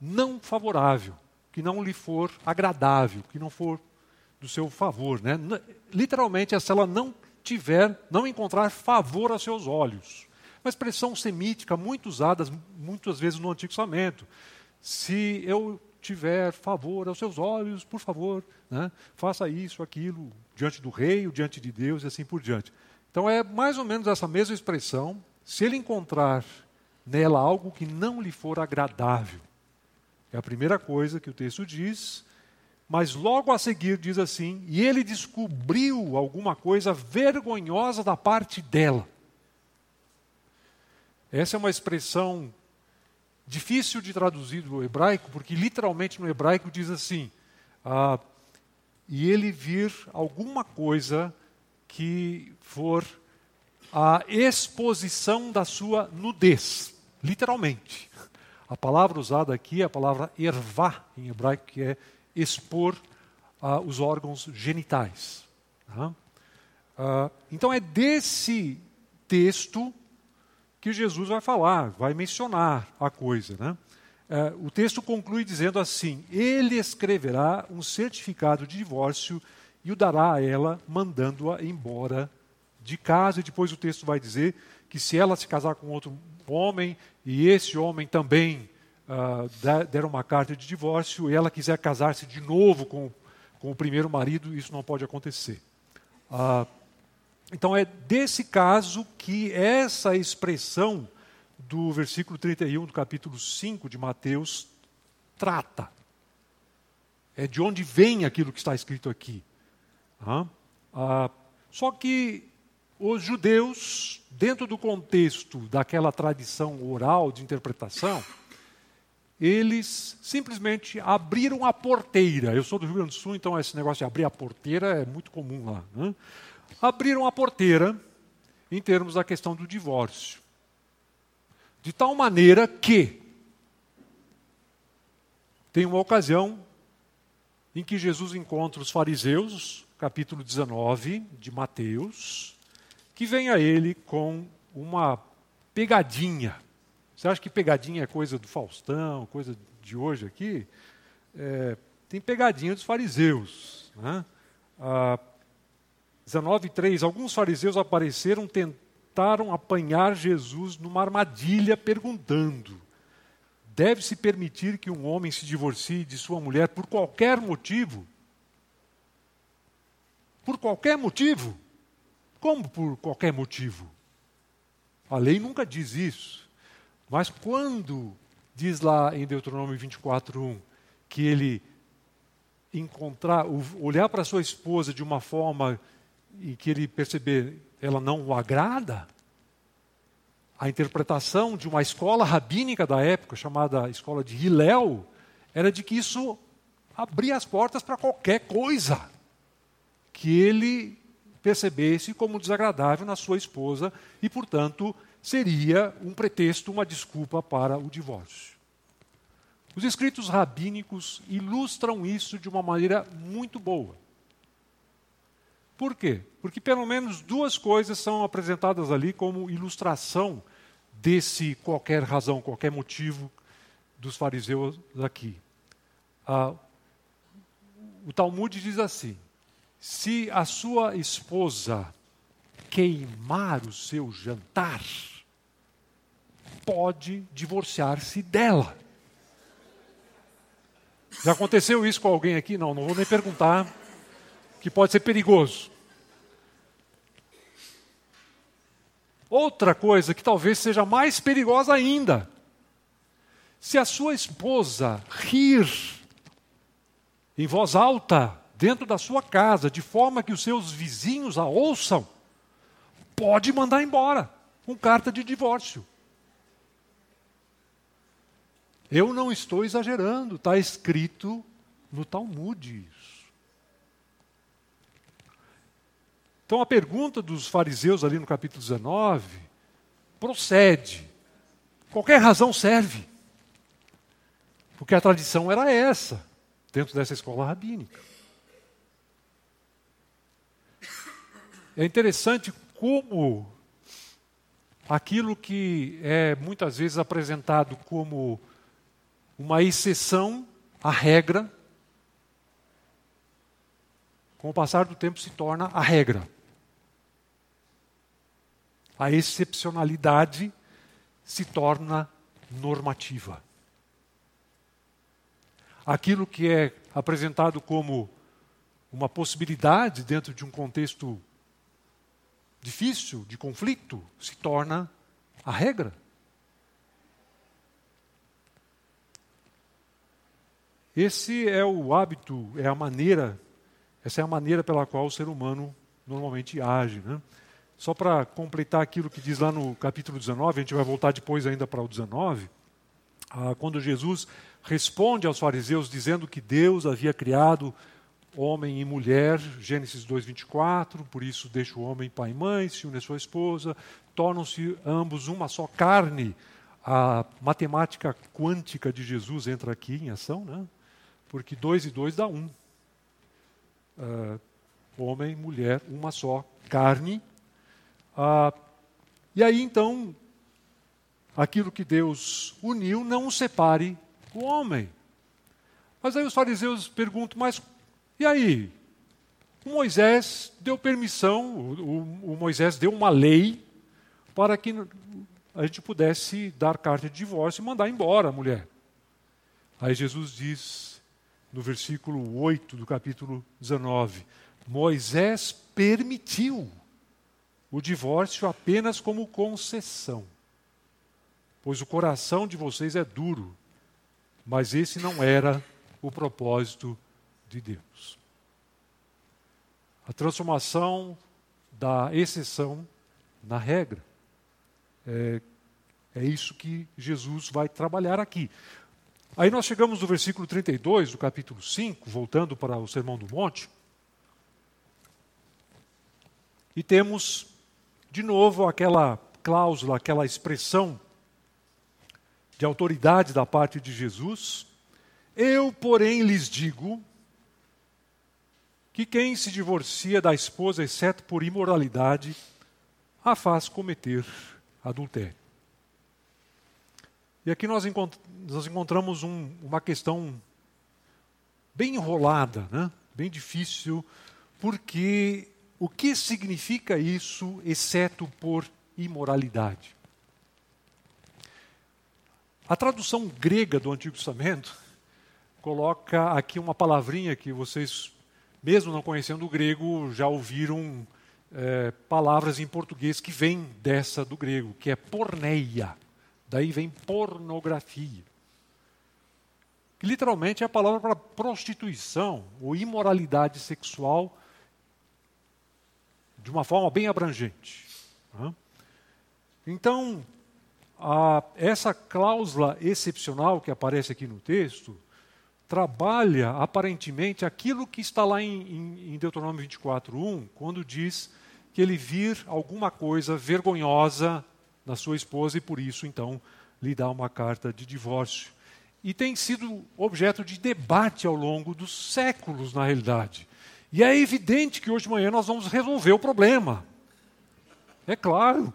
não favorável, que não lhe for agradável, que não for do seu favor. Né? Literalmente, é se ela não tiver, não encontrar favor aos seus olhos. Uma expressão semítica muito usada muitas vezes no Antigo Testamento. Se eu tiver favor aos seus olhos, por favor, né? faça isso, aquilo, diante do rei, diante de Deus e assim por diante. Então é mais ou menos essa mesma expressão. Se ele encontrar nela algo que não lhe for agradável, é a primeira coisa que o texto diz, mas logo a seguir diz assim: e ele descobriu alguma coisa vergonhosa da parte dela. Essa é uma expressão difícil de traduzir do hebraico, porque literalmente no hebraico diz assim: ah, e ele vir alguma coisa que for a exposição da sua nudez, literalmente. A palavra usada aqui é a palavra ervá, em hebraico, que é expor uh, os órgãos genitais. Uh, então é desse texto que Jesus vai falar, vai mencionar a coisa. Né? É, o texto conclui dizendo assim: Ele escreverá um certificado de divórcio e o dará a ela, mandando-a embora de casa. E depois o texto vai dizer que se ela se casar com outro homem e esse homem também uh, der uma carta de divórcio e ela quiser casar-se de novo com, com o primeiro marido, isso não pode acontecer. Uh, então é desse caso que essa expressão do versículo 31 do capítulo 5 de Mateus trata. É de onde vem aquilo que está escrito aqui. Ah, ah, só que os judeus, dentro do contexto daquela tradição oral de interpretação, eles simplesmente abriram a porteira. Eu sou do Rio Grande do Sul, então esse negócio de abrir a porteira é muito comum lá. Né? Abriram a porteira em termos da questão do divórcio. De tal maneira que tem uma ocasião em que Jesus encontra os fariseus, capítulo 19 de Mateus, que vem a ele com uma pegadinha. Você acha que pegadinha é coisa do Faustão, coisa de hoje aqui? É, tem pegadinha dos fariseus. Né? Ah, 19,3: Alguns fariseus apareceram, tentaram apanhar Jesus numa armadilha, perguntando: Deve-se permitir que um homem se divorcie de sua mulher por qualquer motivo? Por qualquer motivo? Como por qualquer motivo? A lei nunca diz isso. Mas quando diz lá em Deuteronômio 24:1 que ele encontrar, olhar para sua esposa de uma forma e que ele perceber ela não o agrada, a interpretação de uma escola rabínica da época, chamada escola de Hillel, era de que isso abria as portas para qualquer coisa que ele percebesse como desagradável na sua esposa e, portanto, seria um pretexto, uma desculpa para o divórcio. Os escritos rabínicos ilustram isso de uma maneira muito boa. Por quê? Porque pelo menos duas coisas são apresentadas ali como ilustração desse qualquer razão, qualquer motivo dos fariseus aqui. Ah, o Talmud diz assim: se a sua esposa queimar o seu jantar, pode divorciar-se dela. Já aconteceu isso com alguém aqui? Não, não vou nem perguntar, que pode ser perigoso. Outra coisa que talvez seja mais perigosa ainda. Se a sua esposa rir em voz alta dentro da sua casa, de forma que os seus vizinhos a ouçam, pode mandar embora com carta de divórcio. Eu não estou exagerando, está escrito no Talmud isso. Então a pergunta dos fariseus ali no capítulo 19 procede. Qualquer razão serve. Porque a tradição era essa, dentro dessa escola rabínica. É interessante como aquilo que é muitas vezes apresentado como uma exceção à regra, com o passar do tempo se torna a regra. A excepcionalidade se torna normativa. Aquilo que é apresentado como uma possibilidade dentro de um contexto difícil, de conflito, se torna a regra. Esse é o hábito, é a maneira, essa é a maneira pela qual o ser humano normalmente age. Né? Só para completar aquilo que diz lá no capítulo 19, a gente vai voltar depois ainda para o 19, ah, quando Jesus responde aos fariseus dizendo que Deus havia criado homem e mulher, Gênesis 2:24, por isso deixa o homem pai e mãe, se une a sua esposa, tornam-se ambos uma só carne. A matemática quântica de Jesus entra aqui em ação, né? porque dois e dois dá um. Uh, homem, mulher, uma só carne. Uh, e aí então, aquilo que Deus uniu, não separe o homem. Mas aí os fariseus perguntam, mas e aí? O Moisés deu permissão, o, o Moisés deu uma lei para que a gente pudesse dar carta de divórcio e mandar embora a mulher. Aí Jesus diz: no versículo 8 do capítulo 19. Moisés permitiu o divórcio apenas como concessão, pois o coração de vocês é duro, mas esse não era o propósito de Deus. A transformação da exceção na regra. É, é isso que Jesus vai trabalhar aqui. Aí nós chegamos no versículo 32 do capítulo 5, voltando para o Sermão do Monte, e temos de novo aquela cláusula, aquela expressão de autoridade da parte de Jesus. Eu, porém, lhes digo que quem se divorcia da esposa, exceto por imoralidade, a faz cometer adultério. E aqui nós, encont nós encontramos um, uma questão bem enrolada, né? bem difícil, porque o que significa isso, exceto por imoralidade? A tradução grega do Antigo Testamento coloca aqui uma palavrinha que vocês, mesmo não conhecendo o grego, já ouviram é, palavras em português que vêm dessa do grego, que é porneia. Daí vem pornografia. Que literalmente é a palavra para prostituição ou imoralidade sexual de uma forma bem abrangente. Então, a, essa cláusula excepcional que aparece aqui no texto trabalha aparentemente aquilo que está lá em, em, Deuteronômio 24:1, quando diz que ele vir alguma coisa vergonhosa na sua esposa e por isso então lhe dá uma carta de divórcio. E tem sido objeto de debate ao longo dos séculos, na realidade. E é evidente que hoje de manhã nós vamos resolver o problema. É claro.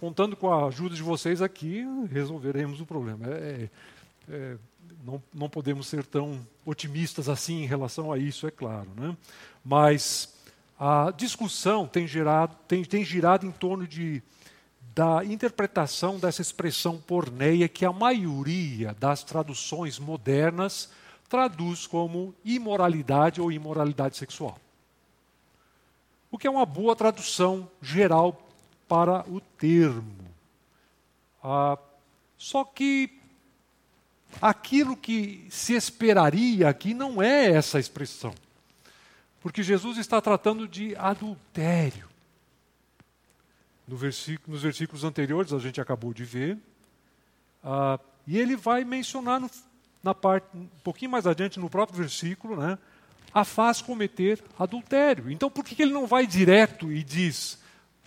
Contando com a ajuda de vocês aqui, resolveremos o problema. É, é, não, não podemos ser tão otimistas assim em relação a isso, é claro. Né? Mas a discussão tem, gerado, tem, tem girado em torno de, da interpretação dessa expressão porneia que a maioria das traduções modernas traduz como imoralidade ou imoralidade sexual. O que é uma boa tradução geral para o termo. Ah, só que aquilo que se esperaria aqui não é essa expressão. Porque Jesus está tratando de adultério. No versículo, nos versículos anteriores, a gente acabou de ver. Uh, e ele vai mencionar no, na parte, um pouquinho mais adiante, no próprio versículo, né, a faz cometer adultério. Então, por que ele não vai direto e diz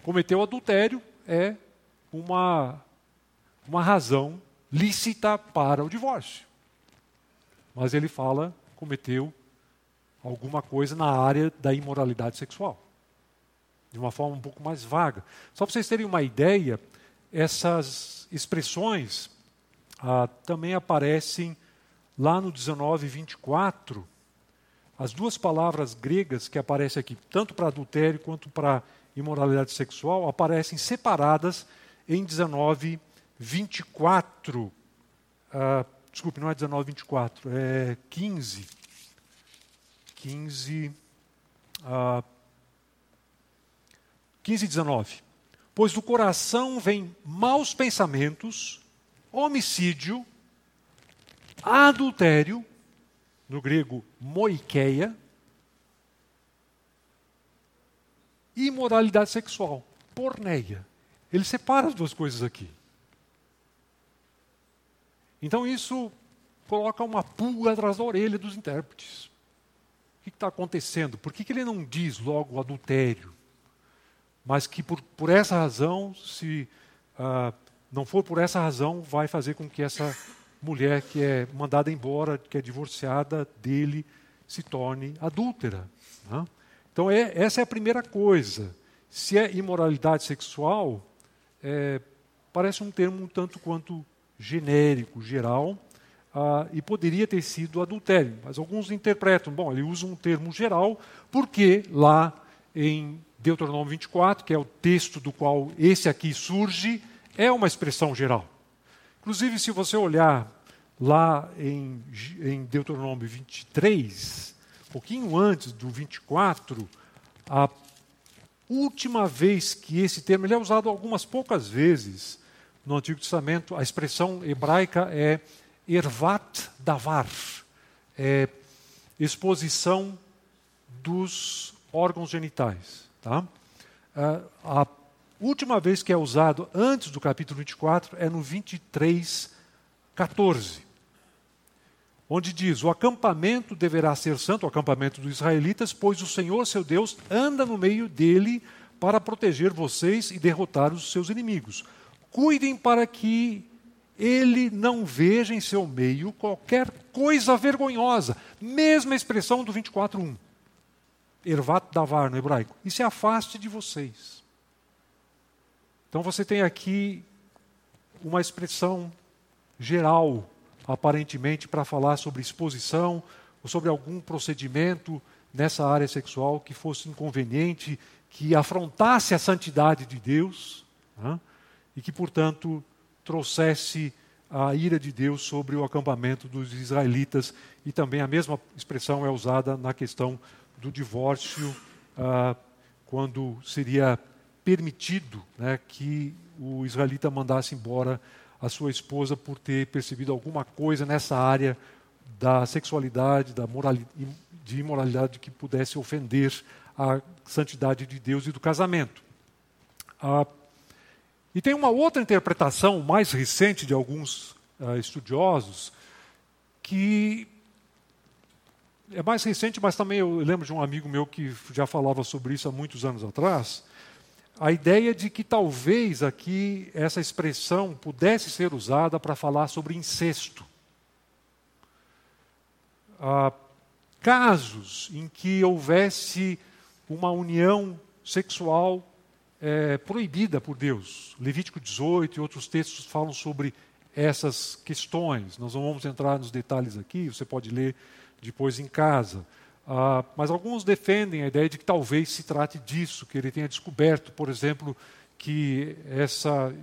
cometeu adultério é uma, uma razão lícita para o divórcio? Mas ele fala cometeu alguma coisa na área da imoralidade sexual. De uma forma um pouco mais vaga. Só para vocês terem uma ideia, essas expressões ah, também aparecem lá no 19, 24. As duas palavras gregas que aparecem aqui, tanto para adultério quanto para imoralidade sexual, aparecem separadas em 19, 24. Ah, desculpe, não é 19, 24, é 15. 15, uh, 15 19. Pois do coração vem maus pensamentos, homicídio, adultério, no grego moikeia, imoralidade sexual, porneia. Ele separa as duas coisas aqui. Então isso coloca uma pulga atrás da orelha dos intérpretes que está acontecendo? Por que, que ele não diz logo adultério? Mas que por, por essa razão, se ah, não for por essa razão, vai fazer com que essa mulher que é mandada embora, que é divorciada dele, se torne adúltera. Né? Então, é, essa é a primeira coisa. Se é imoralidade sexual, é, parece um termo um tanto quanto genérico, geral, ah, e poderia ter sido adultério. Mas alguns interpretam, bom, ele usa um termo geral, porque lá em Deuteronômio 24, que é o texto do qual esse aqui surge, é uma expressão geral. Inclusive, se você olhar lá em, em Deuteronômio 23, um pouquinho antes do 24, a última vez que esse termo ele é usado algumas poucas vezes no Antigo Testamento, a expressão hebraica é Ervat Davar, é, exposição dos órgãos genitais. Tá? É, a última vez que é usado antes do capítulo 24 é no 23, 14, onde diz: O acampamento deverá ser santo, o acampamento dos israelitas, pois o Senhor seu Deus anda no meio dele para proteger vocês e derrotar os seus inimigos. Cuidem para que ele não veja em seu meio qualquer coisa vergonhosa. Mesma expressão do 24.1. Ervat davar no hebraico. E se afaste de vocês. Então você tem aqui uma expressão geral, aparentemente, para falar sobre exposição ou sobre algum procedimento nessa área sexual que fosse inconveniente, que afrontasse a santidade de Deus né? e que, portanto, trouxesse a ira de Deus sobre o acampamento dos israelitas. E também a mesma expressão é usada na questão do divórcio, ah, quando seria permitido né, que o israelita mandasse embora a sua esposa por ter percebido alguma coisa nessa área da sexualidade, da de imoralidade que pudesse ofender a santidade de Deus e do casamento. Ah, e tem uma outra interpretação mais recente de alguns ah, estudiosos que é mais recente, mas também eu lembro de um amigo meu que já falava sobre isso há muitos anos atrás. A ideia de que talvez aqui essa expressão pudesse ser usada para falar sobre incesto. Ah, casos em que houvesse uma união sexual é, proibida por Deus. Levítico 18 e outros textos falam sobre essas questões. Nós não vamos entrar nos detalhes aqui, você pode ler depois em casa. Ah, mas alguns defendem a ideia de que talvez se trate disso, que ele tenha descoberto, por exemplo, que essa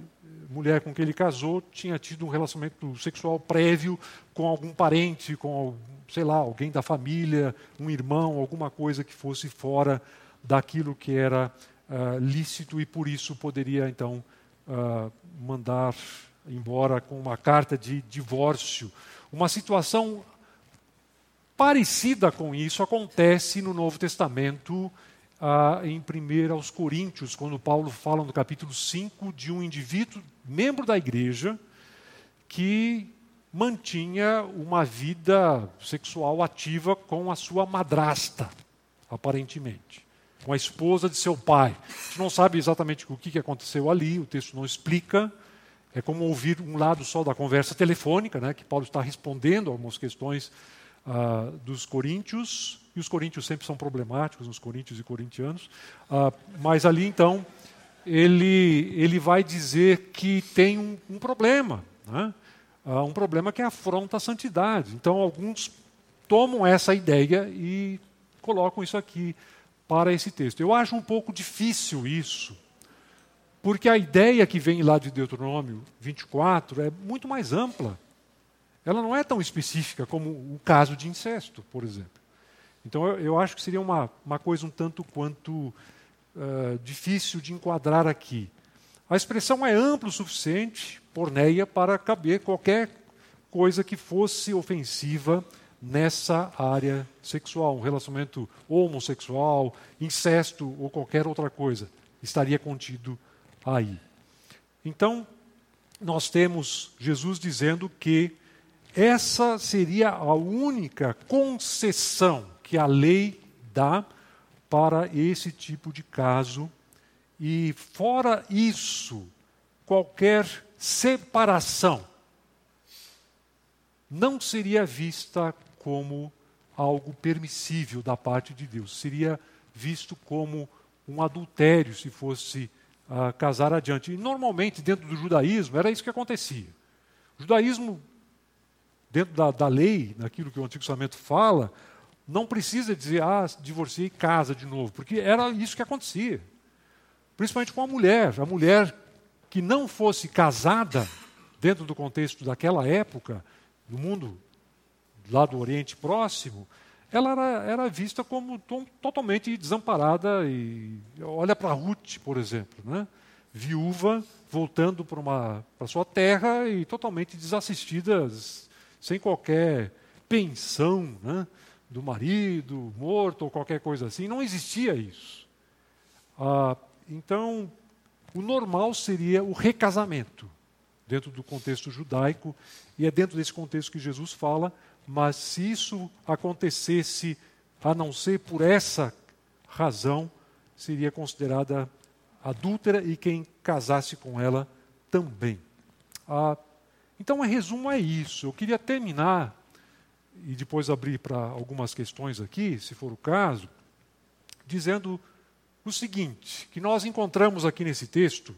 mulher com quem ele casou tinha tido um relacionamento sexual prévio com algum parente, com, sei lá, alguém da família, um irmão, alguma coisa que fosse fora daquilo que era uh, lícito e por isso poderia então uh, mandar embora com uma carta de divórcio. Uma situação parecida com isso acontece no Novo Testamento, ah, em 1 aos Coríntios, quando Paulo fala no capítulo 5 de um indivíduo, membro da igreja, que mantinha uma vida sexual ativa com a sua madrasta, aparentemente, com a esposa de seu pai. A gente não sabe exatamente o que aconteceu ali, o texto não explica. É como ouvir um lado só da conversa telefônica, né, que Paulo está respondendo algumas questões ah, dos coríntios, e os coríntios sempre são problemáticos, os coríntios e corintianos, ah, mas ali então ele, ele vai dizer que tem um, um problema, né? ah, um problema que afronta a santidade. Então alguns tomam essa ideia e colocam isso aqui para esse texto. Eu acho um pouco difícil isso, porque a ideia que vem lá de Deuteronômio 24 é muito mais ampla ela não é tão específica como o caso de incesto, por exemplo. Então, eu, eu acho que seria uma, uma coisa um tanto quanto uh, difícil de enquadrar aqui. A expressão é ampla o suficiente, porneia, para caber qualquer coisa que fosse ofensiva nessa área sexual, um relacionamento homossexual, incesto ou qualquer outra coisa, estaria contido aí. Então, nós temos Jesus dizendo que essa seria a única concessão que a lei dá para esse tipo de caso. E, fora isso, qualquer separação não seria vista como algo permissível da parte de Deus. Seria visto como um adultério se fosse uh, casar adiante. E normalmente, dentro do judaísmo, era isso que acontecia. O judaísmo dentro da, da lei, naquilo que o Antigo Testamento fala, não precisa dizer, ah, divorciei casa de novo, porque era isso que acontecia. Principalmente com a mulher. A mulher que não fosse casada, dentro do contexto daquela época, no mundo lá do Oriente Próximo, ela era, era vista como totalmente desamparada. E olha para Ruth, por exemplo, né? viúva, voltando para sua terra e totalmente desassistida sem qualquer pensão né, do marido morto ou qualquer coisa assim. Não existia isso. Ah, então, o normal seria o recasamento, dentro do contexto judaico, e é dentro desse contexto que Jesus fala, mas se isso acontecesse a não ser por essa razão, seria considerada adúltera e quem casasse com ela também. Ah, então, em resumo, é isso. Eu queria terminar e depois abrir para algumas questões aqui, se for o caso, dizendo o seguinte: que nós encontramos aqui nesse texto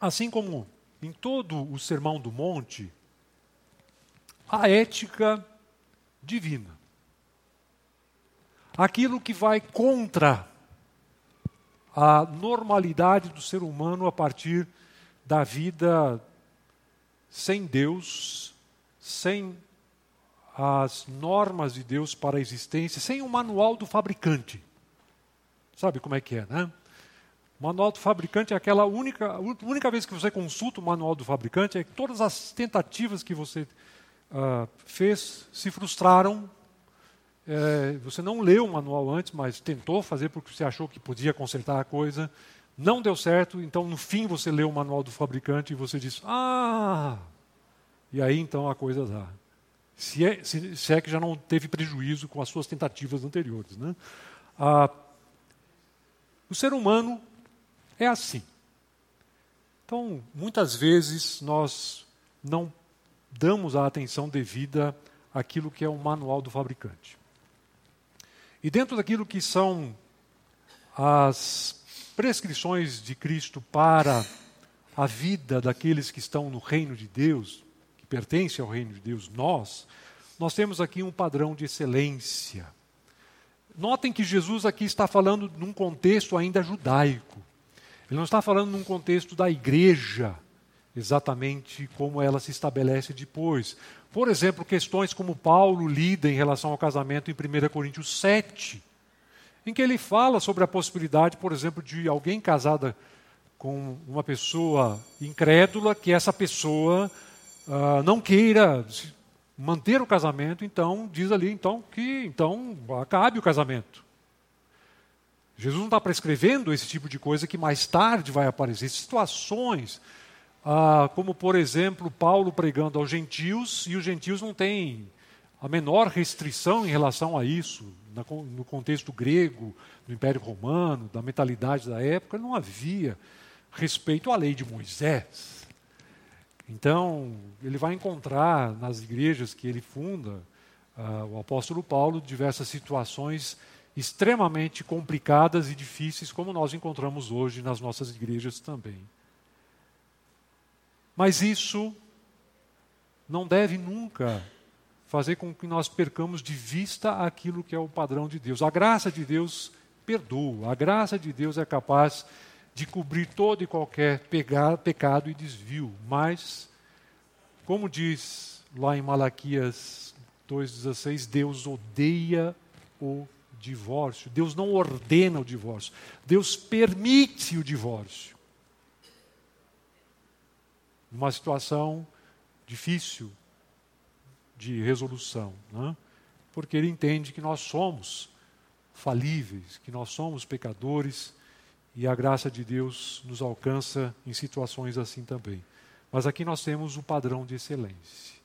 assim como em todo o Sermão do Monte, a ética divina. Aquilo que vai contra a normalidade do ser humano a partir da vida sem Deus, sem as normas de Deus para a existência, sem o manual do fabricante. Sabe como é que é, né? O manual do fabricante é aquela única, única vez que você consulta o manual do fabricante, é que todas as tentativas que você uh, fez se frustraram. É, você não leu o manual antes, mas tentou fazer porque você achou que podia consertar a coisa. Não deu certo, então no fim você leu o manual do fabricante e você diz: Ah! E aí então a coisa dá. Se é, se, se é que já não teve prejuízo com as suas tentativas anteriores. Né? Ah, o ser humano é assim. Então, muitas vezes nós não damos a atenção devida àquilo que é o manual do fabricante. E dentro daquilo que são as prescrições de Cristo para a vida daqueles que estão no reino de Deus, que pertencem ao reino de Deus, nós, nós temos aqui um padrão de excelência. Notem que Jesus aqui está falando num contexto ainda judaico. Ele não está falando num contexto da igreja, exatamente como ela se estabelece depois. Por exemplo, questões como Paulo lida em relação ao casamento em 1 Coríntios 7, em que ele fala sobre a possibilidade, por exemplo, de alguém casada com uma pessoa incrédula, que essa pessoa uh, não queira manter o casamento, então diz ali então que então acabe o casamento. Jesus não está prescrevendo esse tipo de coisa que mais tarde vai aparecer. Situações, ah, como por exemplo, Paulo pregando aos gentios, e os gentios não têm a menor restrição em relação a isso. No contexto grego, do Império Romano, da mentalidade da época, não havia respeito à lei de Moisés. Então, ele vai encontrar nas igrejas que ele funda, ah, o apóstolo Paulo, diversas situações extremamente complicadas e difíceis, como nós encontramos hoje nas nossas igrejas também. Mas isso não deve nunca fazer com que nós percamos de vista aquilo que é o padrão de Deus. A graça de Deus perdoa, a graça de Deus é capaz de cobrir todo e qualquer pecado e desvio, mas, como diz lá em Malaquias 2,16, Deus odeia o divórcio. Deus não ordena o divórcio. Deus permite o divórcio. Uma situação difícil de resolução, né? porque ele entende que nós somos falíveis, que nós somos pecadores e a graça de Deus nos alcança em situações assim também. Mas aqui nós temos o padrão de excelência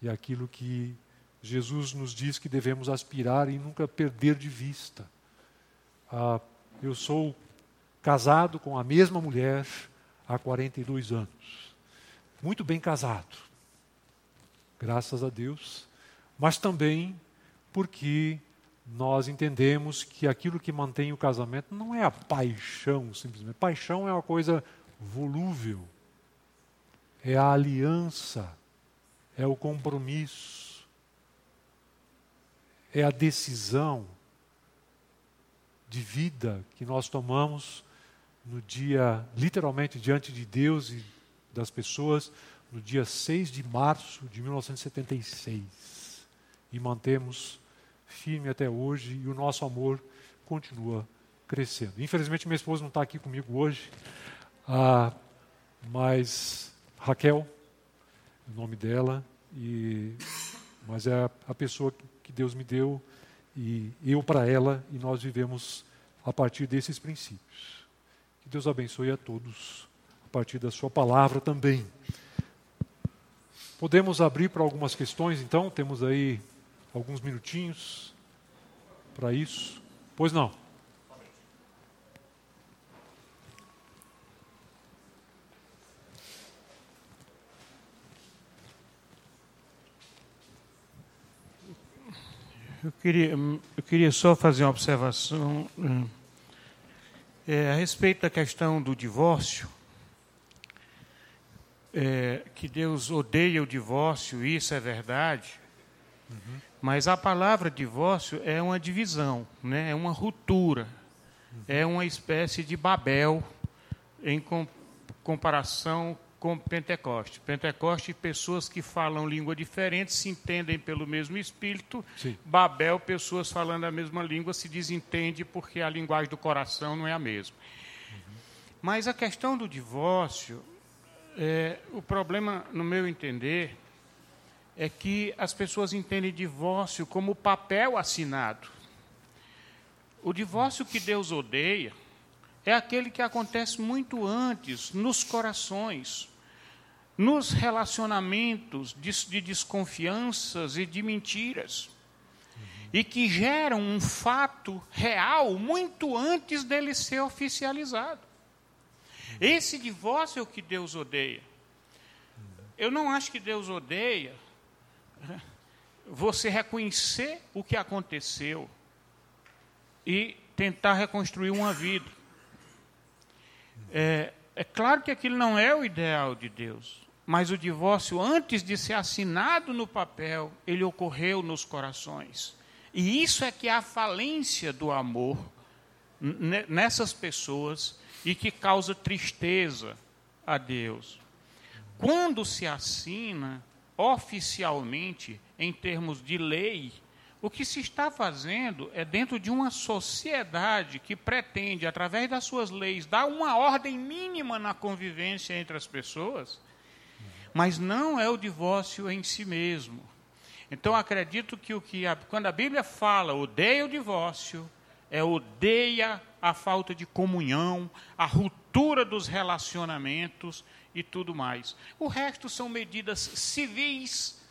e aquilo que Jesus nos diz que devemos aspirar e nunca perder de vista. Ah, eu sou casado com a mesma mulher há 42 anos. Muito bem casado, graças a Deus, mas também porque nós entendemos que aquilo que mantém o casamento não é a paixão, simplesmente. Paixão é uma coisa volúvel, é a aliança, é o compromisso. É a decisão de vida que nós tomamos no dia, literalmente, diante de Deus e das pessoas, no dia 6 de março de 1976. E mantemos firme até hoje e o nosso amor continua crescendo. Infelizmente, minha esposa não está aqui comigo hoje, ah, mas Raquel, o nome dela, e, mas é a pessoa que Deus me deu e eu para ela, e nós vivemos a partir desses princípios. Que Deus abençoe a todos a partir da Sua palavra também. Podemos abrir para algumas questões, então, temos aí alguns minutinhos para isso. Pois não. Eu queria, eu queria só fazer uma observação é, a respeito da questão do divórcio. É, que Deus odeia o divórcio, isso é verdade. Uhum. Mas a palavra divórcio é uma divisão, né? é uma ruptura, uhum. é uma espécie de Babel em com, comparação com Pentecoste. Pentecoste, pessoas que falam língua diferente se entendem pelo mesmo espírito. Sim. Babel, pessoas falando a mesma língua se desentendem porque a linguagem do coração não é a mesma. Uhum. Mas a questão do divórcio, é, o problema, no meu entender, é que as pessoas entendem divórcio como papel assinado. O divórcio que Deus odeia é aquele que acontece muito antes, nos corações, nos relacionamentos de, de desconfianças e de mentiras, e que geram um fato real muito antes dele ser oficializado. Esse divórcio é o que Deus odeia. Eu não acho que Deus odeia você reconhecer o que aconteceu e tentar reconstruir uma vida. É, é claro que aquilo não é o ideal de Deus, mas o divórcio, antes de ser assinado no papel, ele ocorreu nos corações. E isso é que é a falência do amor nessas pessoas e que causa tristeza a Deus. Quando se assina, oficialmente, em termos de lei, o que se está fazendo é dentro de uma sociedade que pretende, através das suas leis, dar uma ordem mínima na convivência entre as pessoas, mas não é o divórcio em si mesmo. Então acredito que o que a, quando a Bíblia fala odeia o divórcio, é odeia a falta de comunhão, a ruptura dos relacionamentos e tudo mais. O resto são medidas civis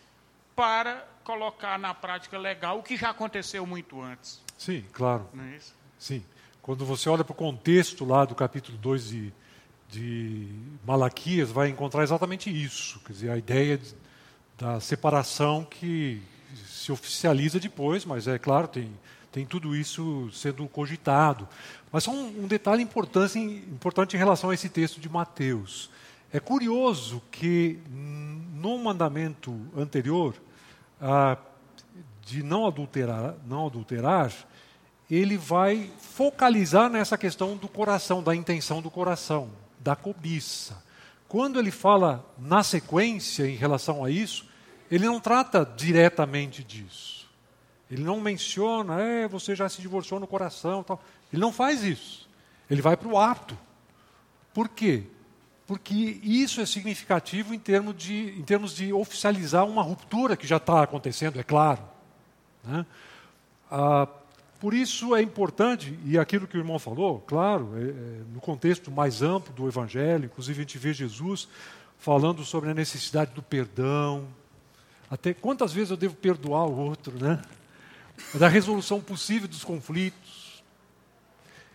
para colocar na prática legal o que já aconteceu muito antes. Sim, claro. Não é isso? Sim. Quando você olha para o contexto lá do capítulo 2 de, de Malaquias, vai encontrar exatamente isso. Quer dizer, a ideia de, da separação que se oficializa depois, mas é claro, tem, tem tudo isso sendo cogitado. Mas só um, um detalhe importante, importante em relação a esse texto de Mateus. É curioso que no mandamento anterior, ah, de não adulterar, não adulterar, ele vai focalizar nessa questão do coração, da intenção do coração, da cobiça. Quando ele fala na sequência em relação a isso, ele não trata diretamente disso. Ele não menciona, é, você já se divorciou no coração. Tal. Ele não faz isso. Ele vai para o ato. Por quê? porque isso é significativo em termos de, em termos de oficializar uma ruptura que já está acontecendo, é claro. Né? Ah, por isso é importante, e aquilo que o irmão falou, claro, é, é, no contexto mais amplo do Evangelho, inclusive a gente vê Jesus falando sobre a necessidade do perdão, até quantas vezes eu devo perdoar o outro, né? Da resolução possível dos conflitos.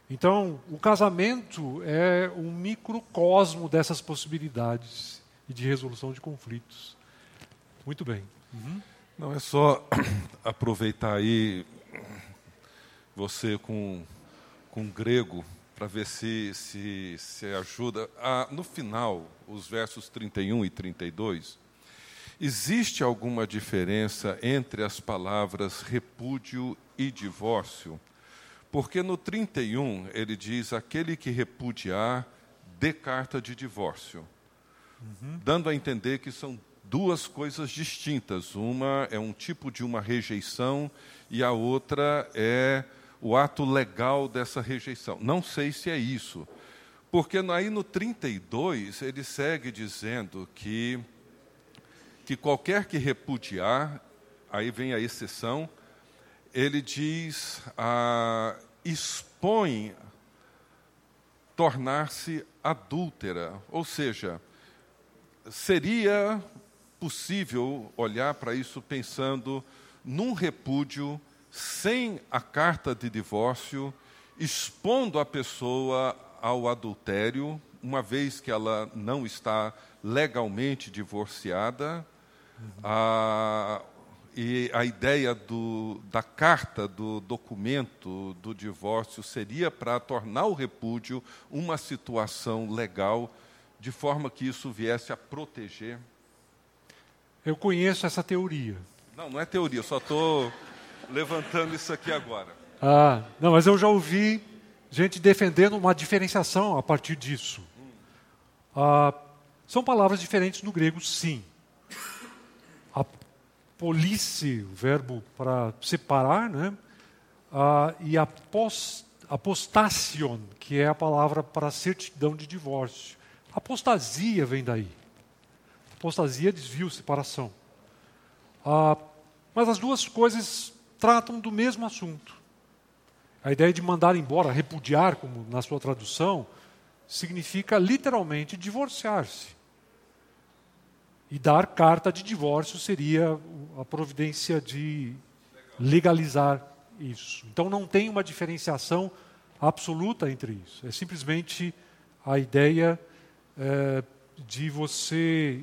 Então, o casamento é um microcosmo dessas possibilidades e de resolução de conflitos. Muito bem. Uhum. Não é só aproveitar aí você com, com grego para ver se, se, se ajuda. Ah, no final, os versos 31 e 32, existe alguma diferença entre as palavras repúdio e divórcio? Porque no 31 ele diz: aquele que repudiar, dê carta de divórcio. Uhum. Dando a entender que são duas coisas distintas. Uma é um tipo de uma rejeição e a outra é o ato legal dessa rejeição. Não sei se é isso. Porque aí no 32 ele segue dizendo que, que qualquer que repudiar, aí vem a exceção, ele diz: ah, expõe tornar-se adúltera, ou seja, seria possível olhar para isso pensando num repúdio sem a carta de divórcio, expondo a pessoa ao adultério, uma vez que ela não está legalmente divorciada, uhum. a, e a ideia do, da carta, do documento do divórcio, seria para tornar o repúdio uma situação legal de forma que isso viesse a proteger? Eu conheço essa teoria. Não, não é teoria, só estou levantando isso aqui agora. Ah, não, mas eu já ouvi gente defendendo uma diferenciação a partir disso. Ah, são palavras diferentes no grego, sim. Police, o verbo para separar, né? Ah, e apost, apostation, que é a palavra para certidão de divórcio. Apostasia vem daí. Apostasia, desvio, separação. Ah, mas as duas coisas tratam do mesmo assunto. A ideia de mandar embora, repudiar, como na sua tradução, significa literalmente divorciar-se. E dar carta de divórcio seria a providência de legalizar isso. Então não tem uma diferenciação absoluta entre isso. É simplesmente a ideia é, de você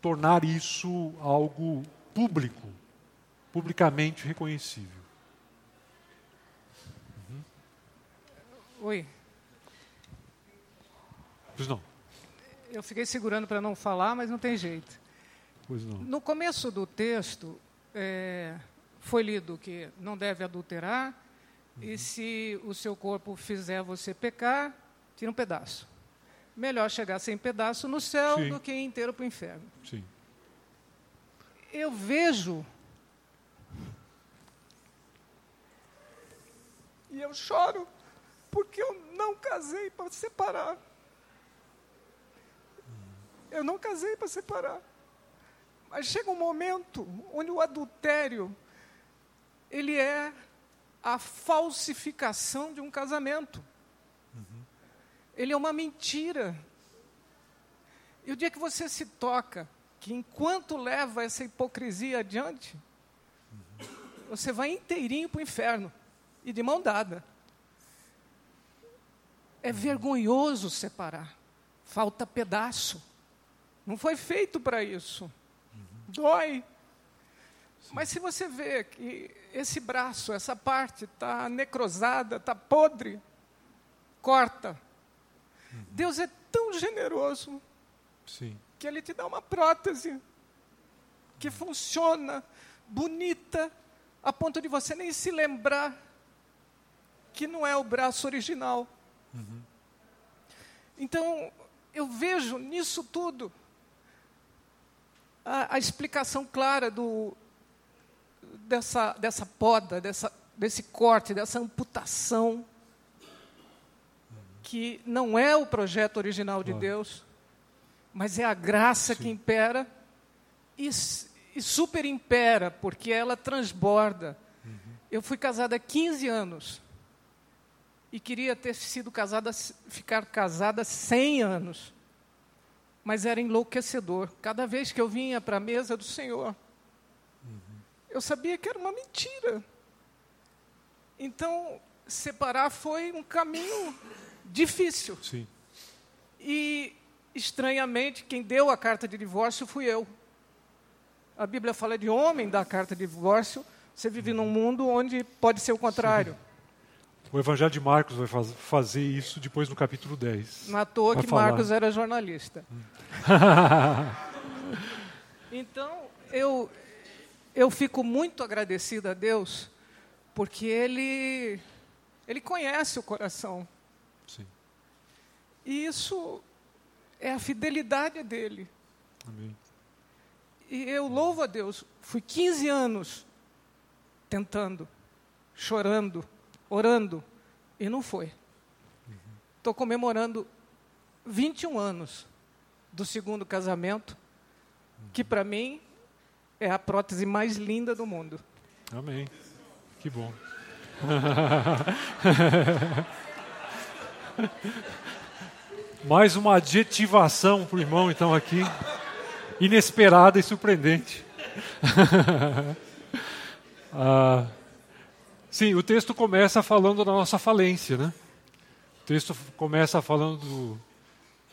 tornar isso algo público, publicamente reconhecível. Uhum. Oi. Pois não. Eu fiquei segurando para não falar, mas não tem jeito. Pois não. No começo do texto, é, foi lido que não deve adulterar, uhum. e se o seu corpo fizer você pecar, tira um pedaço. Melhor chegar sem pedaço no céu Sim. do que inteiro para o inferno. Sim. Eu vejo. E eu choro porque eu não casei para separar. Eu não casei para separar. Mas chega um momento onde o adultério ele é a falsificação de um casamento. Uhum. Ele é uma mentira. E o dia que você se toca, que enquanto leva essa hipocrisia adiante, uhum. você vai inteirinho para o inferno e de mão dada. É vergonhoso separar. Falta pedaço. Não foi feito para isso. Dói. Sim. Mas se você vê que esse braço, essa parte está necrosada, está podre, corta. Uhum. Deus é tão generoso Sim. que Ele te dá uma prótese que funciona, bonita, a ponto de você nem se lembrar que não é o braço original. Uhum. Então, eu vejo nisso tudo a, a explicação clara do, dessa, dessa poda, dessa, desse corte, dessa amputação, que não é o projeto original de Deus, mas é a graça Sim. que impera e, e superimpera, porque ela transborda. Uhum. Eu fui casada há 15 anos e queria ter sido casada, ficar casada 100 anos mas era enlouquecedor. Cada vez que eu vinha para a mesa do Senhor, uhum. eu sabia que era uma mentira. Então, separar foi um caminho difícil. Sim. E, estranhamente, quem deu a carta de divórcio fui eu. A Bíblia fala de homem da carta de divórcio. Você vive num mundo onde pode ser o contrário. O Evangelho de Marcos vai faz, fazer isso depois no capítulo 10. Não à toa que falar. Marcos era jornalista. então, eu, eu fico muito agradecida a Deus, porque Ele, ele conhece o coração. Sim. E isso é a fidelidade dele. Amém. E eu louvo a Deus. Fui 15 anos tentando, chorando, orando, e não foi. Estou uhum. comemorando 21 anos do segundo casamento, que para mim é a prótese mais linda do mundo. Amém. Que bom. Mais uma adjetivação para o irmão, então, aqui. Inesperada e surpreendente. ah. Sim, o texto começa falando da nossa falência, né? O texto começa falando do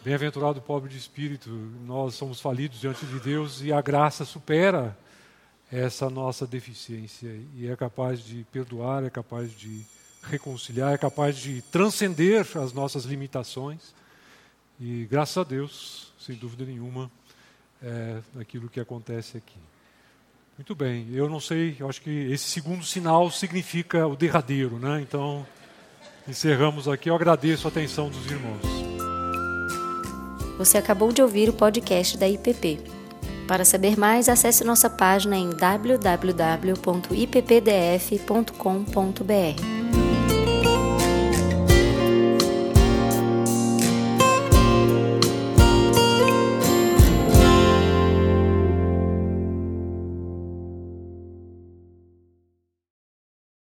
bem-aventurado pobre de espírito, nós somos falidos diante de Deus e a graça supera essa nossa deficiência e é capaz de perdoar, é capaz de reconciliar, é capaz de transcender as nossas limitações E graças a Deus, sem dúvida nenhuma, é aquilo que acontece aqui. Muito bem, eu não sei, eu acho que esse segundo sinal significa o derradeiro, né? Então, encerramos aqui. Eu agradeço a atenção dos irmãos. Você acabou de ouvir o podcast da IPP. Para saber mais, acesse nossa página em www.ippdf.com.br.